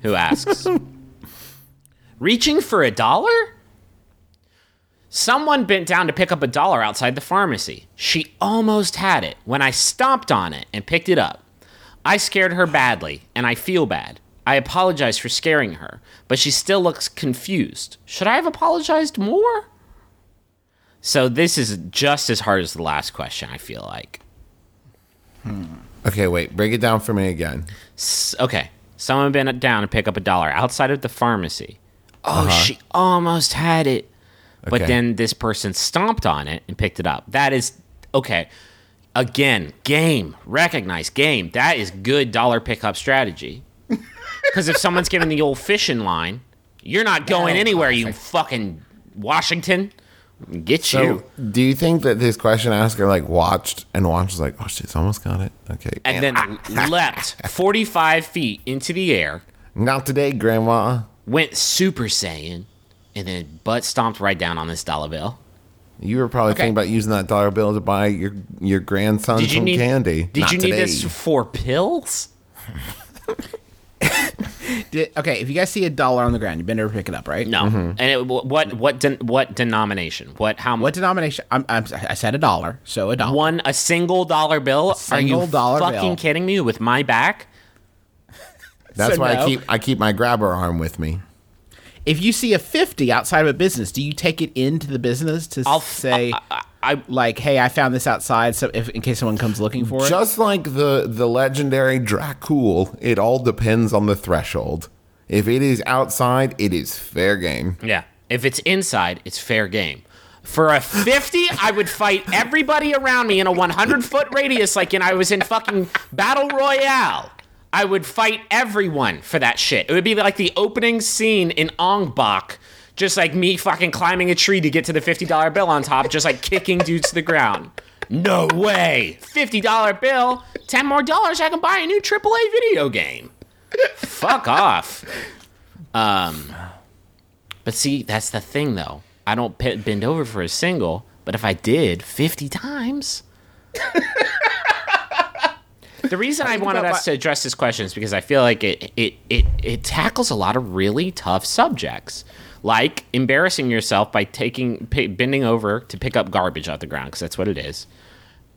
who asks Reaching for a dollar? Someone bent down to pick up a dollar outside the pharmacy. She almost had it when I stomped on it and picked it up. I scared her badly, and I feel bad. I apologize for scaring her, but she still looks confused. Should I have apologized more? So this is just as hard as the last question, I feel like. Hmm. Okay, wait, break it down for me again. S- okay, someone bent down to pick up a dollar outside of the pharmacy. Oh, uh-huh. she almost had it. But Okay. then this person stomped on it and picked it up. That is okay. Again, game, recognize game. That is good dollar pickup strategy. Because if someone's giving the old fishing line, you're not going anywhere, you fucking Washington. Get So, you. do you think that this question asker like watched and watched was like, oh shit, it's almost got it. Okay, And then leapt 45 feet into the air, not today, Grandma. Went Super Saiyan, and then butt stomped right down on this dollar bill. You were probably thinking about using that dollar bill to buy your your grandson you some need candy. Did Not you need today. this for pills? Did, okay, if you guys see a dollar on the ground, you've been there to pick it up, right? No. Mm-hmm. And it, what what den, what denomination? What how What denomination? I'm, I'm, I said a dollar, so a dollar. One a single dollar bill? single Are you dollar fucking bill. kidding me with my back? That's So why no. I keep I keep my grabber arm with me. If you see a fifty outside of a business, do you take it into the business to I'll say, I, I like, "Hey, I found this outside," so if in case someone comes looking for it? Just like the the legendary Dracul, it all depends on the threshold. If it is outside, it is fair game. Yeah. If it's inside, it's fair game. For a 50, I would fight everybody around me in a 100 foot radius like in I was in fucking Battle Royale. I would fight everyone for that shit. It would be like the opening scene in Ong Bak, just like me fucking climbing a tree to get to the $50 bill on top, just like kicking dudes to the ground. No way. $50 bill, 10 more dollars, I can buy a new AAA video game. Fuck off. Um, but see, that's the thing, though. I don't bend over for a single, but if I did 50 times. The reason I wanted us to address this question is because I feel like it, it, it, it tackles a lot of really tough subjects. Like embarrassing yourself by taking p- bending over to pick up garbage off the ground because that's what it is.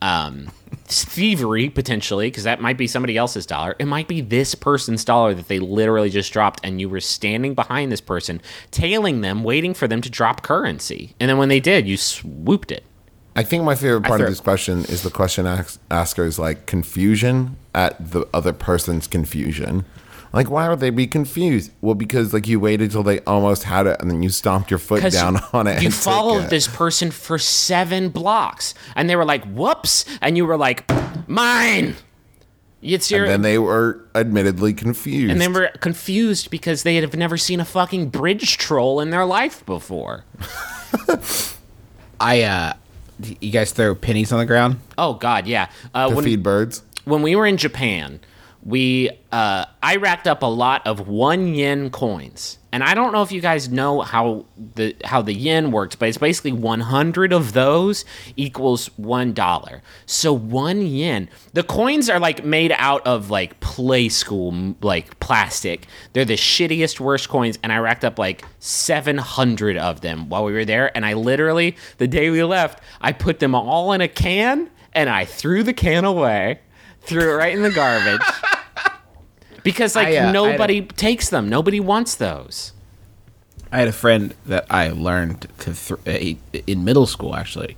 Um, thievery potentially because that might be somebody else's dollar. It might be this person's dollar that they literally just dropped, and you were standing behind this person, tailing them, waiting for them to drop currency, and then when they did, you swooped it. I think my favorite part of this question is the question ask- asker's like confusion at the other person's confusion. Like, why would they be confused? Well, because like you waited till they almost had it, and then you stomped your foot 'Cause down on it. You and took followed it. this person for seven blocks, and they were like, "Whoops!" and you were like, "Mine." It's your and then they were admittedly confused. and they were confused because they have never seen a fucking bridge troll in their life before. I, uh, you guys throw pennies on the ground? Oh God, yeah. Uh, to when, feed birds. when we were in Japan, we uh, I racked up a lot of one yen coins, and I don't know if you guys know how the how the yen works, but it's basically 100 of those equals one dollar. So one yen. The coins are like made out of like play school like plastic. They're the shittiest, worst coins, and I racked up like 700 of them while we were there. And I literally, the day we left, I put them all in a can and I threw the can away threw it right in the garbage because like I, uh, I a- nobody takes them nobody wants those I had a friend that I learned to th- uh, in middle school actually,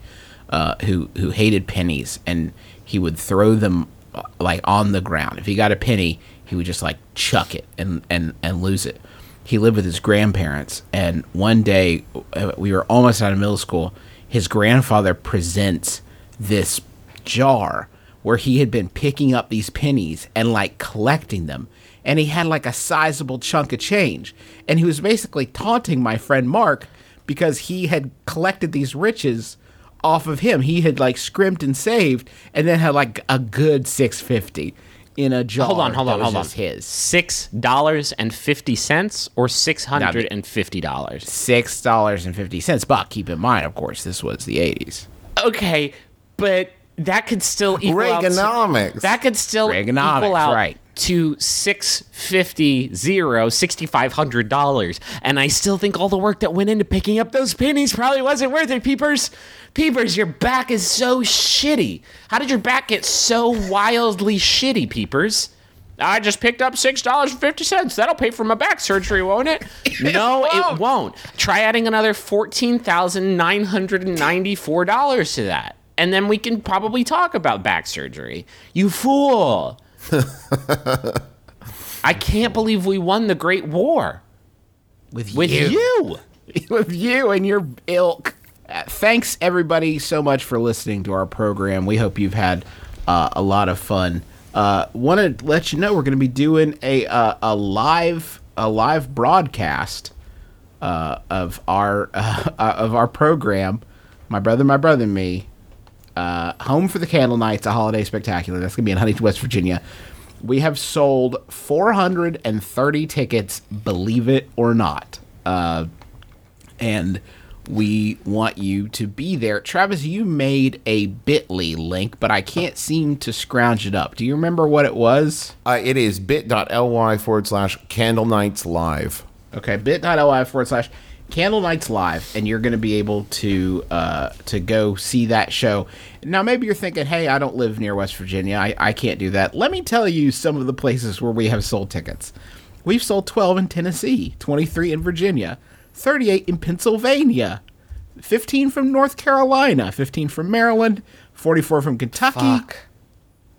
uh, who who hated pennies, and he would throw them uh, like on the ground. If he got a penny, he would just like chuck it and and and lose it. He lived with his grandparents, and one day uh, we were almost out of middle school. His grandfather presents this jar where he had been picking up these pennies and like collecting them and he had like a sizable chunk of change. And he was basically taunting my friend Mark because he had collected these riches off of him. He had like scrimped and saved and then had like a good 650 in a jar hold on hold on hold on. his. six dollars and fifty cents or six hundred and fifty dollars? six dollars and fifty cents. But keep in mind of course this was the 80s okay but that could still equal out to- that could still Reaganomics, equal out right. To six fifty zero sixty five hundred dollars and i still think all the work that went into picking up those pennies probably wasn't worth it peepers peepers your back is so shitty how did your back get so wildly shitty peepers I just picked up six dollars and fifty cents. That'll pay for my back surgery, won't it? no, it won't. Try adding another fourteen thousand nine hundred and ninety-four dollars to that, and then we can probably talk about back surgery. You fool! I can't believe we won the Great War with, with you. with you and your ilk. Uh, thanks everybody so much for listening to our program. We hope you've had uh, a lot of fun. Uh, Want to let you know we're going to be doing a uh, a live a live broadcast uh, of our uh, of our program. My brother, my brother, and me. Uh, Home for the Candle Nights, a holiday spectacular. That's going to be in Huntington, West Virginia. We have sold 430 tickets, believe it or not. Uh, and we want you to be there. Travis, you made a bit.ly link, but I can't seem to scrounge it up. Do you remember what it was? Uh, it is bit.ly forward slash candle nights live. Okay, bit.ly forward slash Candle Nights Live, and you're going to be able to uh, to go see that show. Now, maybe you're thinking, hey, I don't live near West Virginia. I, I can't do that. Let me tell you some of the places where we have sold tickets. We've sold 12 in Tennessee, 23 in Virginia, 38 in Pennsylvania, 15 from North Carolina, 15 from Maryland, 44 from Kentucky,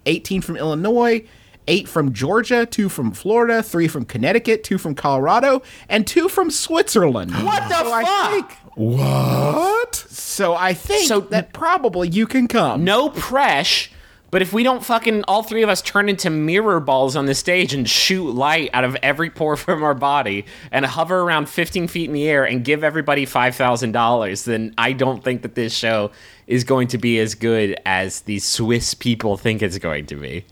18 from Illinois, 8 from Georgia, 2 from Florida, 3 from Connecticut, 2 from Colorado, and 2 from Switzerland. What the so I think, What? so I think So- that probably you can come. No presh. But if we don't fucking all three of us turn into mirror balls on the stage and shoot light out of every pore from our body and hover around 15 feet in the air and give everybody $5,000, then I don't think that this show is going to be as good as the Swiss people think it's going to be.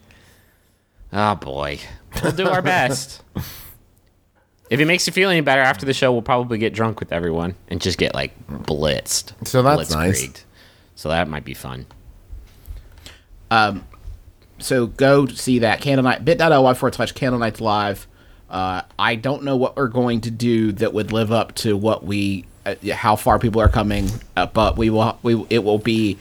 Oh boy. We'll do our best. If it makes you feel any better after the show, we'll probably get drunk with everyone and just get like blitzed. So that's nice. So that might be fun. Um, So go see that Candle Night bit.ly forward slash Candle Nights Live. Uh, I don't know what we're going to do that would live up to what we uh, how far people are coming, uh, but we will we it will be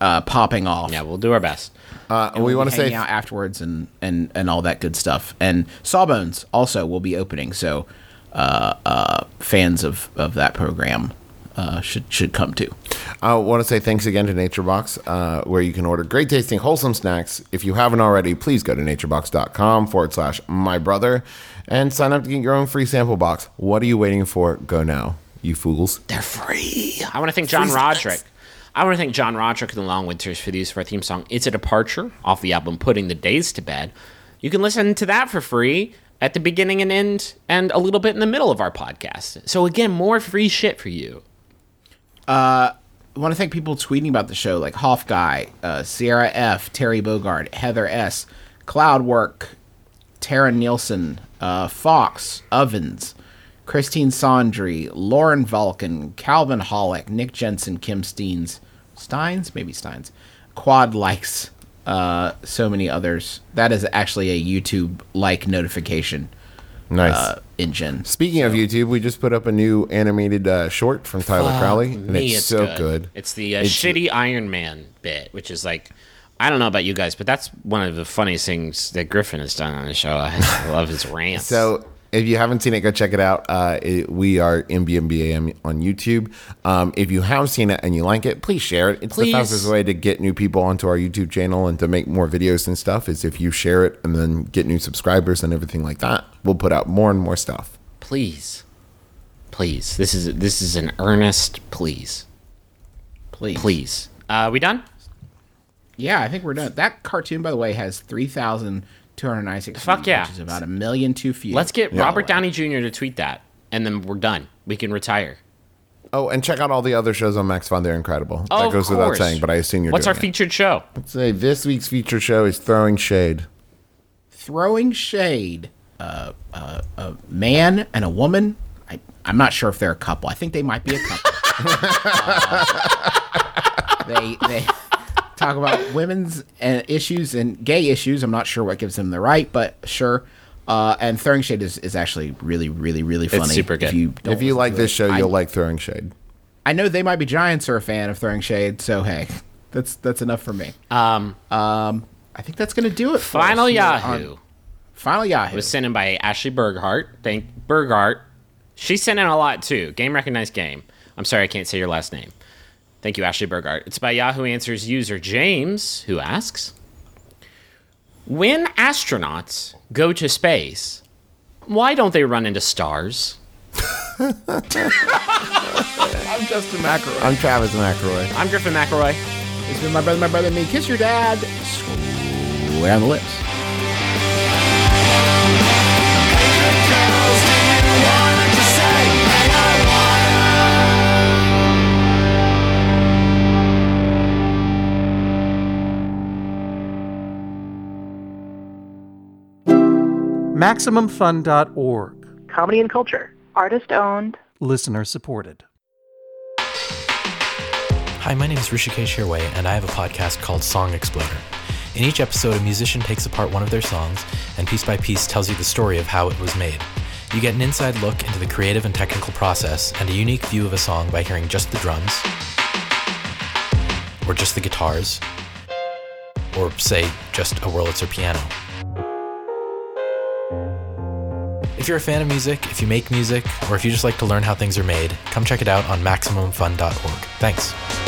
uh, popping off. Yeah, we'll do our best. Uh, we we'll want to say out afterwards and, and and all that good stuff. And Sawbones also will be opening, so uh, uh, fans of, of that program uh, should should come too. I want to say thanks again to NatureBox, uh, where you can order great tasting, wholesome snacks. If you haven't already, please go to naturebox.com forward slash my brother and sign up to get your own free sample box. What are you waiting for? Go now, you fools. They're free. I want to thank John Roderick. I want to thank John Roderick and the Long Winters for the use of our theme song. It's a departure off the album Putting the Days to Bed. You can listen to that for free at the beginning and end and a little bit in the middle of our podcast. So again, more free shit for you. I want to thank people tweeting about the show, like Hoff Guy, uh, Sierra F, Terry Bogard, Heather S, Cloudwork, Tara Nielsen, uh, Fox, Ovens, Christine Sondry, Lauren Vulcan, Calvin Hollick, Nick Jensen, Kim Steens, Steins, maybe Steins, Quad Likes, uh, so many others. That is actually a YouTube like notification Nice. uh, engine. Speaking of YouTube, we just put up a new animated uh, short from Tyler Crowley, and Me, it's, so good. It's the uh, shitty Iron Man bit, which is like, I don't know about you guys, but that's one of the funniest things that Griffin has done on the show. I love his rants. So if you haven't seen it, go check it out. Uh, it, we are MBMBAM on YouTube. Um, if you have seen it and you like it, please share it. It's Please. the fastest way to get new people onto our YouTube channel and to make more videos and stuff is if you share it and then get new subscribers and everything like that. We'll put out more and more stuff. please, please, this is this is an earnest please, Please. please. Uh, we done? Yeah, I think we're done. That cartoon, by the way, has 3,296 Fuck views, yeah. which is about a million too few. Let's get Yeah. Robert Downey Jr. to tweet that, and then we're done. We can retire. Oh, and check out all the other shows on Max Fun. They're incredible. Oh, that of goes without course. saying, but I assume you're What's our doing it. featured show? Say this week's feature show is Throwing Shade. Throwing Shade. Uh, uh, a man and a woman. I, I'm not sure if they're a couple. I think they might be a couple. Uh, they they talk about women's uh, issues and gay issues. I'm not sure what gives them the right, but sure. Uh, and Throwing Shade is, is actually really, really, really funny. super good. If you, don't if you like this it. show, I- you'll like Throwing Shade. I know they might be giants are a fan of throwing shade, so hey, that's that's enough for me. Um, Um, I think that's gonna do it. For Final us here Yahoo on- Final Yahoo. was sent in by Ashley Berghart. Thank Berghart. She sent in a lot too. Game recognized game. I'm sorry I can't say your last name. Thank you, Ashley Berghart. It's by Yahoo Answers user James, who asks When astronauts go to space, why don't they run into stars? I'm Justin McElroy. I'm Travis McElroy. I'm Griffin McElroy. It's been my brother, my brother, me. Kiss your dad. Swear on the lips. MaximumFun.org. comedy and culture. Artist owned. Listener supported. Hi, my name is Hrishikesh Hirway, and I have a podcast called Song Exploder. In each episode, a musician takes apart one of their songs and piece by piece tells you the story of how it was made. You get an inside look into the creative and technical process and a unique view of a song by hearing just the drums, or just the guitars, or say, just a Wurlitzer piano. If you're a fan of music, if you make music, or if you just like to learn how things are made, come check it out on MaximumFun.org. Thanks.